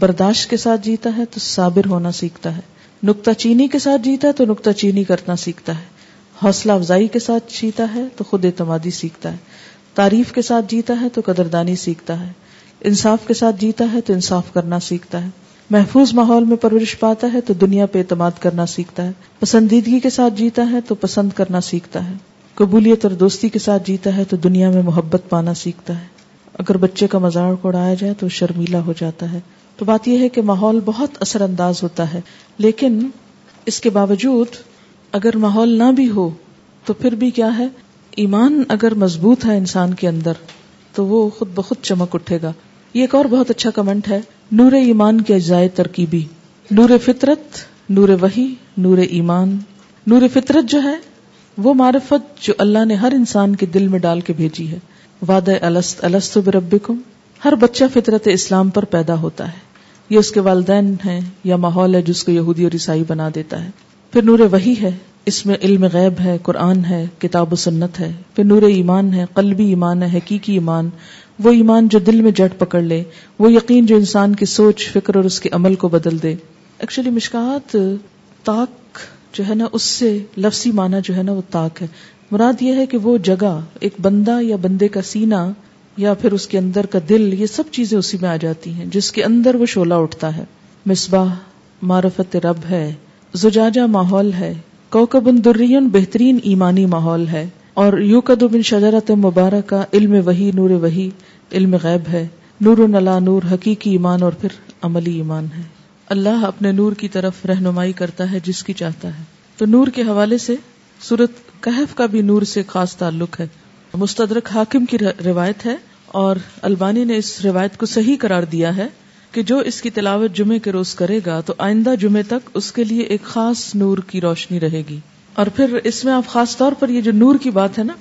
A: برداشت کے ساتھ جیتا ہے تو صابر ہونا سیکھتا ہے نکتہ چینی کے ساتھ جیتا ہے تو نکتہ چینی کرنا سیکھتا ہے حوصلہ افزائی کے ساتھ جیتا ہے تو خود اعتمادی سیکھتا ہے تعریف کے ساتھ جیتا ہے تو قدردانی سیکھتا ہے انصاف کے ساتھ جیتا ہے تو انصاف کرنا سیکھتا ہے محفوظ ماحول میں پرورش پاتا ہے تو دنیا پہ اعتماد کرنا سیکھتا ہے پسندیدگی کے ساتھ جیتا ہے تو پسند کرنا سیکھتا ہے قبولیت اور دوستی کے ساتھ جیتا ہے تو دنیا میں محبت پانا سیکھتا ہے اگر بچے کا مزاق اڑایا جائے تو شرمیلا ہو جاتا ہے تو بات یہ ہے کہ ماحول بہت اثر انداز ہوتا ہے لیکن اس کے باوجود اگر ماحول نہ بھی ہو تو پھر بھی کیا ہے ایمان اگر مضبوط ہے انسان کے اندر تو وہ خود بخود چمک اٹھے گا یہ ایک اور بہت اچھا کمنٹ ہے نور ایمان کے اجزائے ترکیبی نور فطرت نور وہی نور ایمان نور فطرت جو ہے وہ معرفت جو اللہ نے ہر انسان کے دل میں ڈال کے بھیجی ہے وعدہ الست الست بربکم ہر بچہ فطرت اسلام پر پیدا ہوتا ہے یہ اس کے والدین ہیں یا ماحول ہے جس کو یہودی اور عیسائی بنا دیتا ہے پھر نور وہی ہے اس میں علم غیب ہے قرآن ہے کتاب و سنت ہے پھر نور ایمان ہے قلبی ایمان ہے حقیقی ایمان وہ ایمان جو دل میں جٹ پکڑ لے وہ یقین جو انسان کی سوچ فکر اور اس کے عمل کو بدل دے ایکچولی مشکات تاک جو ہے نا اس سے لفسی معنی جو ہے نا وہ تاک ہے مراد یہ ہے کہ وہ جگہ ایک بندہ یا بندے کا سینہ یا پھر اس کے اندر کا دل یہ سب چیزیں اسی میں آ جاتی ہیں جس کے اندر وہ شعلہ اٹھتا ہے مصباح معرفت رب ہے زجاجہ ماحول ہے کوکب درین بہترین ایمانی ماحول ہے اور یو بن شجرت مبارک کا علم وہی نور وہی علم غیب ہے نور نلا نور حقیقی ایمان اور پھر عملی ایمان ہے اللہ اپنے نور کی طرف رہنمائی کرتا ہے جس کی چاہتا ہے تو نور کے حوالے سے سورت کہف کا بھی نور سے خاص تعلق ہے مستدرک حاکم کی روایت ہے اور البانی نے اس روایت کو صحیح قرار دیا ہے کہ جو اس کی تلاوت جمعے کے روز کرے گا تو آئندہ جمعے تک اس کے لیے ایک خاص نور کی روشنی رہے گی اور پھر اس میں آپ خاص طور پر یہ جو نور کی بات ہے نا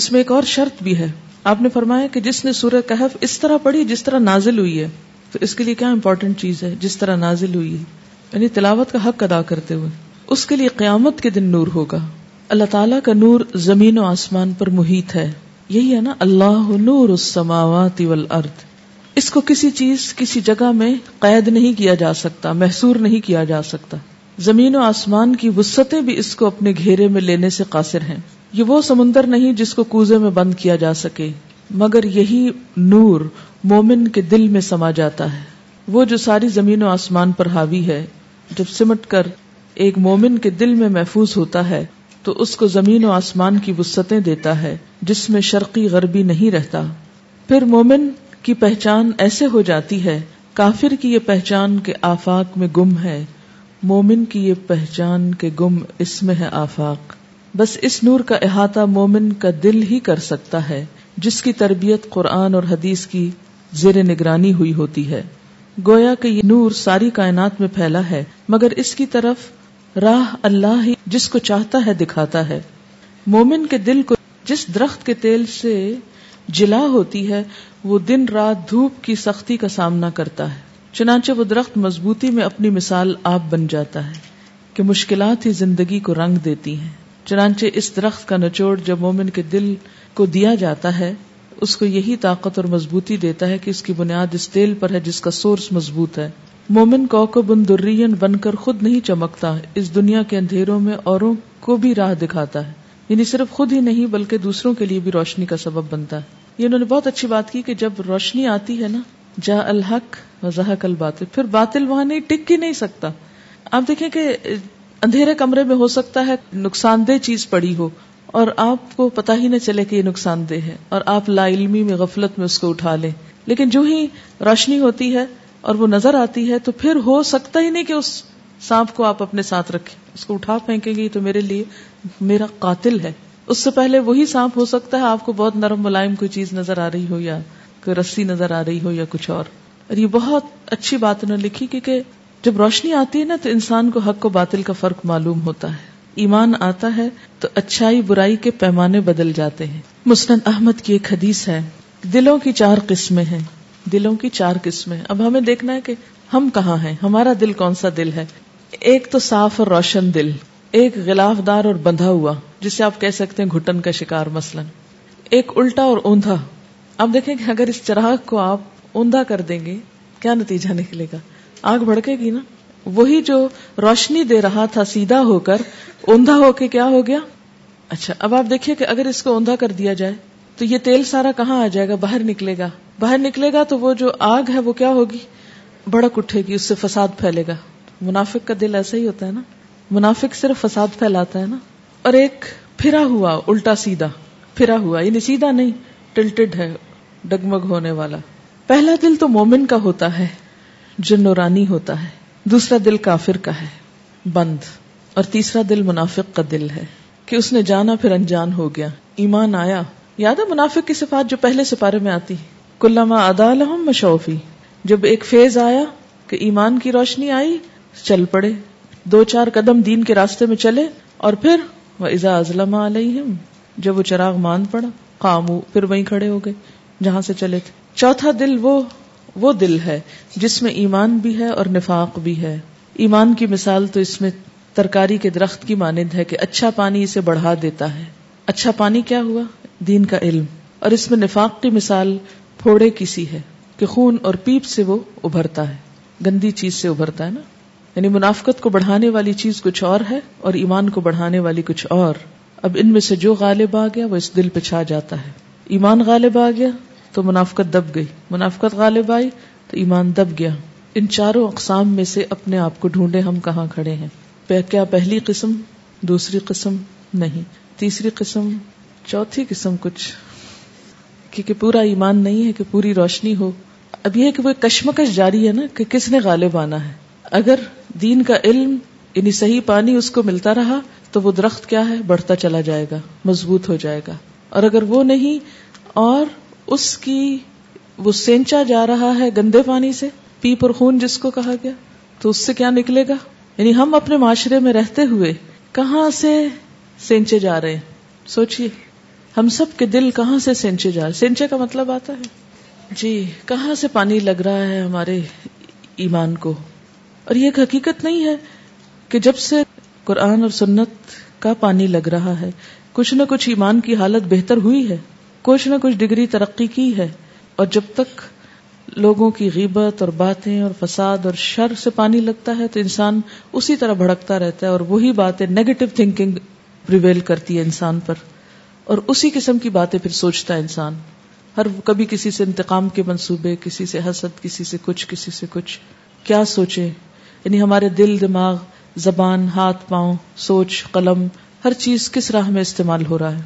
A: اس میں ایک اور شرط بھی ہے آپ نے فرمایا کہ جس نے سورہ کہف اس طرح پڑھی جس طرح نازل ہوئی ہے تو اس کے لیے کیا امپورٹنٹ چیز ہے جس طرح نازل ہوئی ہے یعنی تلاوت کا حق ادا کرتے ہوئے اس کے لیے قیامت کے دن نور ہوگا اللہ تعالیٰ کا نور زمین و آسمان پر محیط ہے یہی ہے نا اللہ نور السماوات والارض اس کو کسی چیز کسی جگہ میں قید نہیں کیا جا سکتا محصور نہیں کیا جا سکتا زمین و آسمان کی وسطیں بھی اس کو اپنے گھیرے میں لینے سے قاصر ہیں یہ وہ سمندر نہیں جس کو کوزے میں بند کیا جا سکے مگر یہی نور مومن کے دل میں سما جاتا ہے وہ جو ساری زمین و آسمان پر حاوی ہے جب سمٹ کر ایک مومن کے دل میں محفوظ ہوتا ہے تو اس کو زمین و آسمان کی وسطیں دیتا ہے جس میں شرقی غربی نہیں رہتا پھر مومن کی پہچان ایسے ہو جاتی ہے کافر کی یہ پہچان کے آفاق میں گم ہے مومن کی یہ پہچان کے گم اس میں ہے آفاق بس اس نور کا احاطہ مومن کا دل ہی کر سکتا ہے جس کی تربیت قرآن اور حدیث کی زیر نگرانی ہوئی ہوتی ہے گویا کہ یہ نور ساری کائنات میں پھیلا ہے مگر اس کی طرف راہ اللہ ہی جس کو چاہتا ہے دکھاتا ہے مومن کے دل کو جس درخت کے تیل سے جلا ہوتی ہے وہ دن رات دھوپ کی سختی کا سامنا کرتا ہے چنانچہ وہ درخت مضبوطی میں اپنی مثال آپ بن جاتا ہے کہ مشکلات ہی زندگی کو رنگ دیتی ہیں چنانچہ اس درخت کا نچوڑ جب مومن کے دل کو دیا جاتا ہے اس کو یہی طاقت اور مضبوطی دیتا ہے کہ اس کی بنیاد اس تیل پر ہے جس کا سورس مضبوط ہے مومن کو درین بن کر خود نہیں چمکتا اس دنیا کے اندھیروں میں اوروں کو بھی راہ دکھاتا ہے یعنی صرف خود ہی نہیں بلکہ دوسروں کے لیے بھی روشنی کا سبب بنتا ہے یہ انہوں نے بہت اچھی بات کی کہ جب روشنی آتی ہے نا جا الحق وضاحق الباطل پھر باطل وہاں نہیں ٹک ہی نہیں سکتا آپ دیکھیں کہ اندھیرے کمرے میں ہو سکتا ہے نقصان دہ چیز پڑی ہو اور آپ کو پتا ہی نہ چلے کہ یہ نقصان دہ ہے اور آپ لا علمی میں غفلت میں اس کو اٹھا لیں لیکن جو ہی روشنی ہوتی ہے اور وہ نظر آتی ہے تو پھر ہو سکتا ہی نہیں کہ اس سانپ کو آپ اپنے ساتھ رکھے اس کو اٹھا پھینکیں گے تو میرے لیے میرا قاتل ہے اس سے پہلے وہی سانپ ہو سکتا ہے آپ کو بہت نرم ملائم کوئی چیز نظر آ رہی ہو یا کوئی رسی نظر آ رہی ہو یا کچھ اور اور یہ بہت اچھی بات انہوں نے لکھی کیونکہ جب روشنی آتی ہے نا تو انسان کو حق و باطل کا فرق معلوم ہوتا ہے ایمان آتا ہے تو اچھائی برائی کے پیمانے بدل جاتے ہیں مسند احمد کی ایک حدیث ہے دلوں کی چار قسمیں ہیں دلوں کی چار قسمیں اب ہمیں دیکھنا ہے کہ ہم کہاں ہیں ہمارا دل کون سا دل ہے ایک تو صاف اور روشن دل ایک غلاف دار اور بندھا ہوا جسے آپ کہہ سکتے ہیں گھٹن کا شکار مثلا ایک الٹا اور اوندا اب دیکھیں کہ اگر اس چراغ کو آپ اوندا کر دیں گے کیا نتیجہ نکلے گا آگ بڑکے گی نا وہی جو روشنی دے رہا تھا سیدھا ہو کر اوندا ہو کے کیا ہو گیا اچھا اب آپ دیکھیے کہ اگر اس کو اوندا کر دیا جائے تو یہ تیل سارا کہاں آ جائے گا باہر نکلے گا باہر نکلے گا تو وہ جو آگ ہے وہ کیا ہوگی بڑک اٹھے گی اس سے فساد پھیلے گا منافق کا دل ایسا ہی ہوتا ہے نا منافق صرف فساد پھیلاتا ہے نا اور ایک پھرا ہوا الٹا سیدھا پھرا ہوا یہ یعنی سیدھا نہیں ٹلٹڈ ہے ڈگمگ ہونے والا پہلا دل تو مومن کا ہوتا ہے نورانی ہوتا ہے دوسرا دل کافر کا ہے بند اور تیسرا دل منافق کا دل ہے کہ اس نے جانا پھر انجان ہو گیا ایمان آیا یاد ہے منافق کی صفات جو پہلے سپارے میں آتی کلما ادا لحم مشوفی جب ایک فیز آیا کہ ایمان کی روشنی آئی چل پڑے دو چار قدم دین کے راستے میں چلے اور پھر وہ ازا ازلم جب وہ چراغ مان پڑا قامو پھر وہیں کھڑے ہو گئے جہاں سے چلے تھے چوتھا دل وہ وہ دل ہے جس میں ایمان بھی ہے اور نفاق بھی ہے ایمان کی مثال تو اس میں ترکاری کے درخت کی مانند ہے کہ اچھا پانی اسے بڑھا دیتا ہے اچھا پانی کیا ہوا دین کا علم اور اس میں نفاق کی مثال پھوڑے کسی ہے کہ خون اور پیپ سے وہ ابھرتا ہے گندی چیز سے ابھرتا ہے نا یعنی منافقت کو بڑھانے والی چیز کچھ اور ہے اور ایمان کو بڑھانے والی کچھ اور اب ان میں سے جو غالب آ گیا وہ اس دل پہ چھا جاتا ہے ایمان غالب آ گیا تو منافقت دب گئی منافقت غالب آئی تو ایمان دب گیا ان چاروں اقسام میں سے اپنے آپ کو ڈھونڈے ہم کہاں کھڑے ہیں کیا پہلی قسم دوسری قسم نہیں تیسری قسم چوتھی قسم کچھ کیونکہ پورا ایمان نہیں ہے کہ پوری روشنی ہو اب یہ کہ وہ کشمکش جاری ہے نا کہ کس نے غالب آنا ہے اگر دین کا علم یعنی صحیح پانی اس کو ملتا رہا تو وہ درخت کیا ہے بڑھتا چلا جائے گا مضبوط ہو جائے گا اور اگر وہ نہیں اور اس کی وہ سینچا جا رہا ہے گندے پانی سے پیپ اور خون جس کو کہا گیا تو اس سے کیا نکلے گا یعنی ہم اپنے معاشرے میں رہتے ہوئے کہاں سے سینچے جا رہے ہیں سوچیے ہم سب کے دل کہاں سے جا رہے سینچے کا مطلب آتا ہے جی کہاں سے پانی لگ رہا ہے ہمارے ایمان کو اور یہ ایک حقیقت نہیں ہے کہ جب سے قرآن اور سنت کا پانی لگ رہا ہے کچھ نہ کچھ ایمان کی حالت بہتر ہوئی ہے کچھ نہ کچھ ڈگری ترقی کی ہے اور جب تک لوگوں کی غیبت اور باتیں اور فساد اور شر سے پانی لگتا ہے تو انسان اسی طرح بھڑکتا رہتا ہے اور وہی باتیں نیگیٹو تھنکنگ کرتی ہے انسان پر اور اسی قسم کی باتیں پھر سوچتا ہے انسان ہر کبھی کسی سے انتقام کے منصوبے کسی سے حسد کسی سے کچھ کسی سے کچھ کیا سوچے یعنی ہمارے دل دماغ زبان ہاتھ پاؤں سوچ قلم ہر چیز کس راہ میں استعمال ہو رہا ہے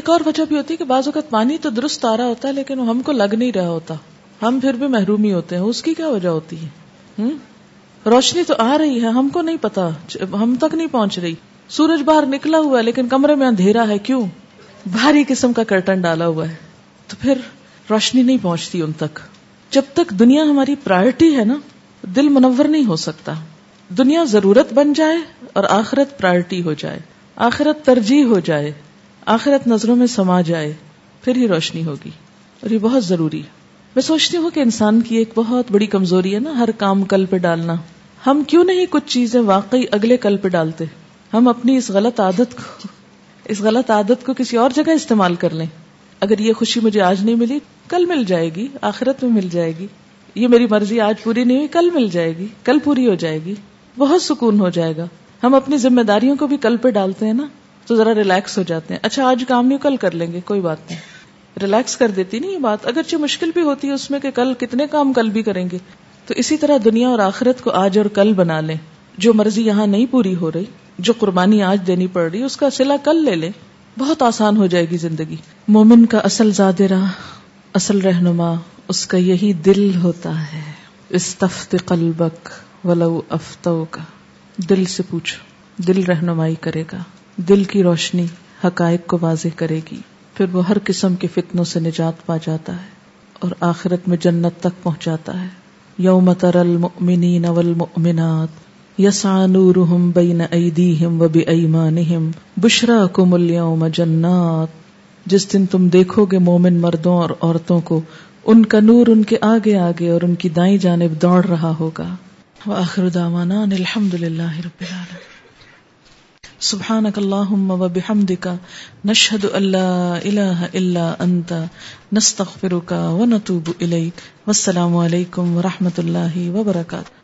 A: ایک اور وجہ بھی ہوتی ہے کہ بعض اوقات پانی تو درست آ رہا ہوتا ہے لیکن ہم کو لگ نہیں رہا ہوتا ہم پھر بھی محروم ہی ہوتے ہیں اس کی کیا وجہ ہوتی ہے روشنی تو آ رہی ہے ہم کو نہیں پتا ہم تک نہیں پہنچ رہی سورج باہر نکلا ہوا ہے لیکن کمرے میں اندھیرا ہے کیوں بھاری قسم کا کرٹن ڈالا ہوا ہے تو پھر روشنی نہیں پہنچتی ان تک جب تک دنیا ہماری پرائرٹی ہے نا دل منور نہیں ہو سکتا دنیا ضرورت بن جائے اور آخرت پرائرٹی ہو جائے آخرت ترجیح ہو جائے آخرت نظروں میں سما جائے پھر ہی روشنی ہوگی اور یہ بہت ضروری ہے میں سوچتی ہوں کہ انسان کی ایک بہت بڑی کمزوری ہے نا ہر کام کل پہ ڈالنا ہم کیوں نہیں کچھ چیزیں واقعی اگلے کل پہ ڈالتے ہم اپنی اس غلط عادت کو اس غلط عادت کو کسی اور جگہ استعمال کر لیں اگر یہ خوشی مجھے آج نہیں ملی کل مل جائے گی آخرت میں مل جائے گی یہ میری مرضی آج پوری نہیں ہوئی کل مل جائے گی کل پوری ہو جائے گی بہت سکون ہو جائے گا ہم اپنی ذمہ داریوں کو بھی کل پہ ڈالتے ہیں نا تو ذرا ریلیکس ہو جاتے ہیں اچھا آج کام نہیں کل کر لیں گے کوئی بات نہیں ریلیکس کر دیتی نا یہ بات اگرچہ مشکل بھی ہوتی ہے اس میں کہ کل کتنے کام کل بھی کریں گے تو اسی طرح دنیا اور آخرت کو آج اور کل بنا لیں جو مرضی یہاں نہیں پوری ہو رہی جو قربانی آج دینی پڑ رہی ہے اس کا سلا کل لے لے بہت آسان ہو جائے گی زندگی مومن کا اصل زاد راہ اصل رہنما اس کا یہی دل ہوتا ہے استفت قلبک ولو افتو کا دل سے پوچھو دل رہنمائی کرے گا دل کی روشنی حقائق کو واضح کرے گی پھر وہ ہر قسم کے فتنوں سے نجات پا جاتا ہے اور آخرت میں جنت تک پہنچاتا ہے یوم تر نول والمؤمنات یسا نور ہم بین ایدی ہم و بے ایمان ہم بشرا جنات جس دن تم دیکھو گے مومن مردوں اور عورتوں کو ان کا نور ان کے آگے آگے اور ان کی دائیں جانب دوڑ رہا ہوگا وآخر دعوانا الحمد للہ رب العالمين سبحانك اللهم وبحمدك نشهد ان لا اله الا انت نستغفرك ونتوب اليك والسلام عليكم ورحمه الله وبركاته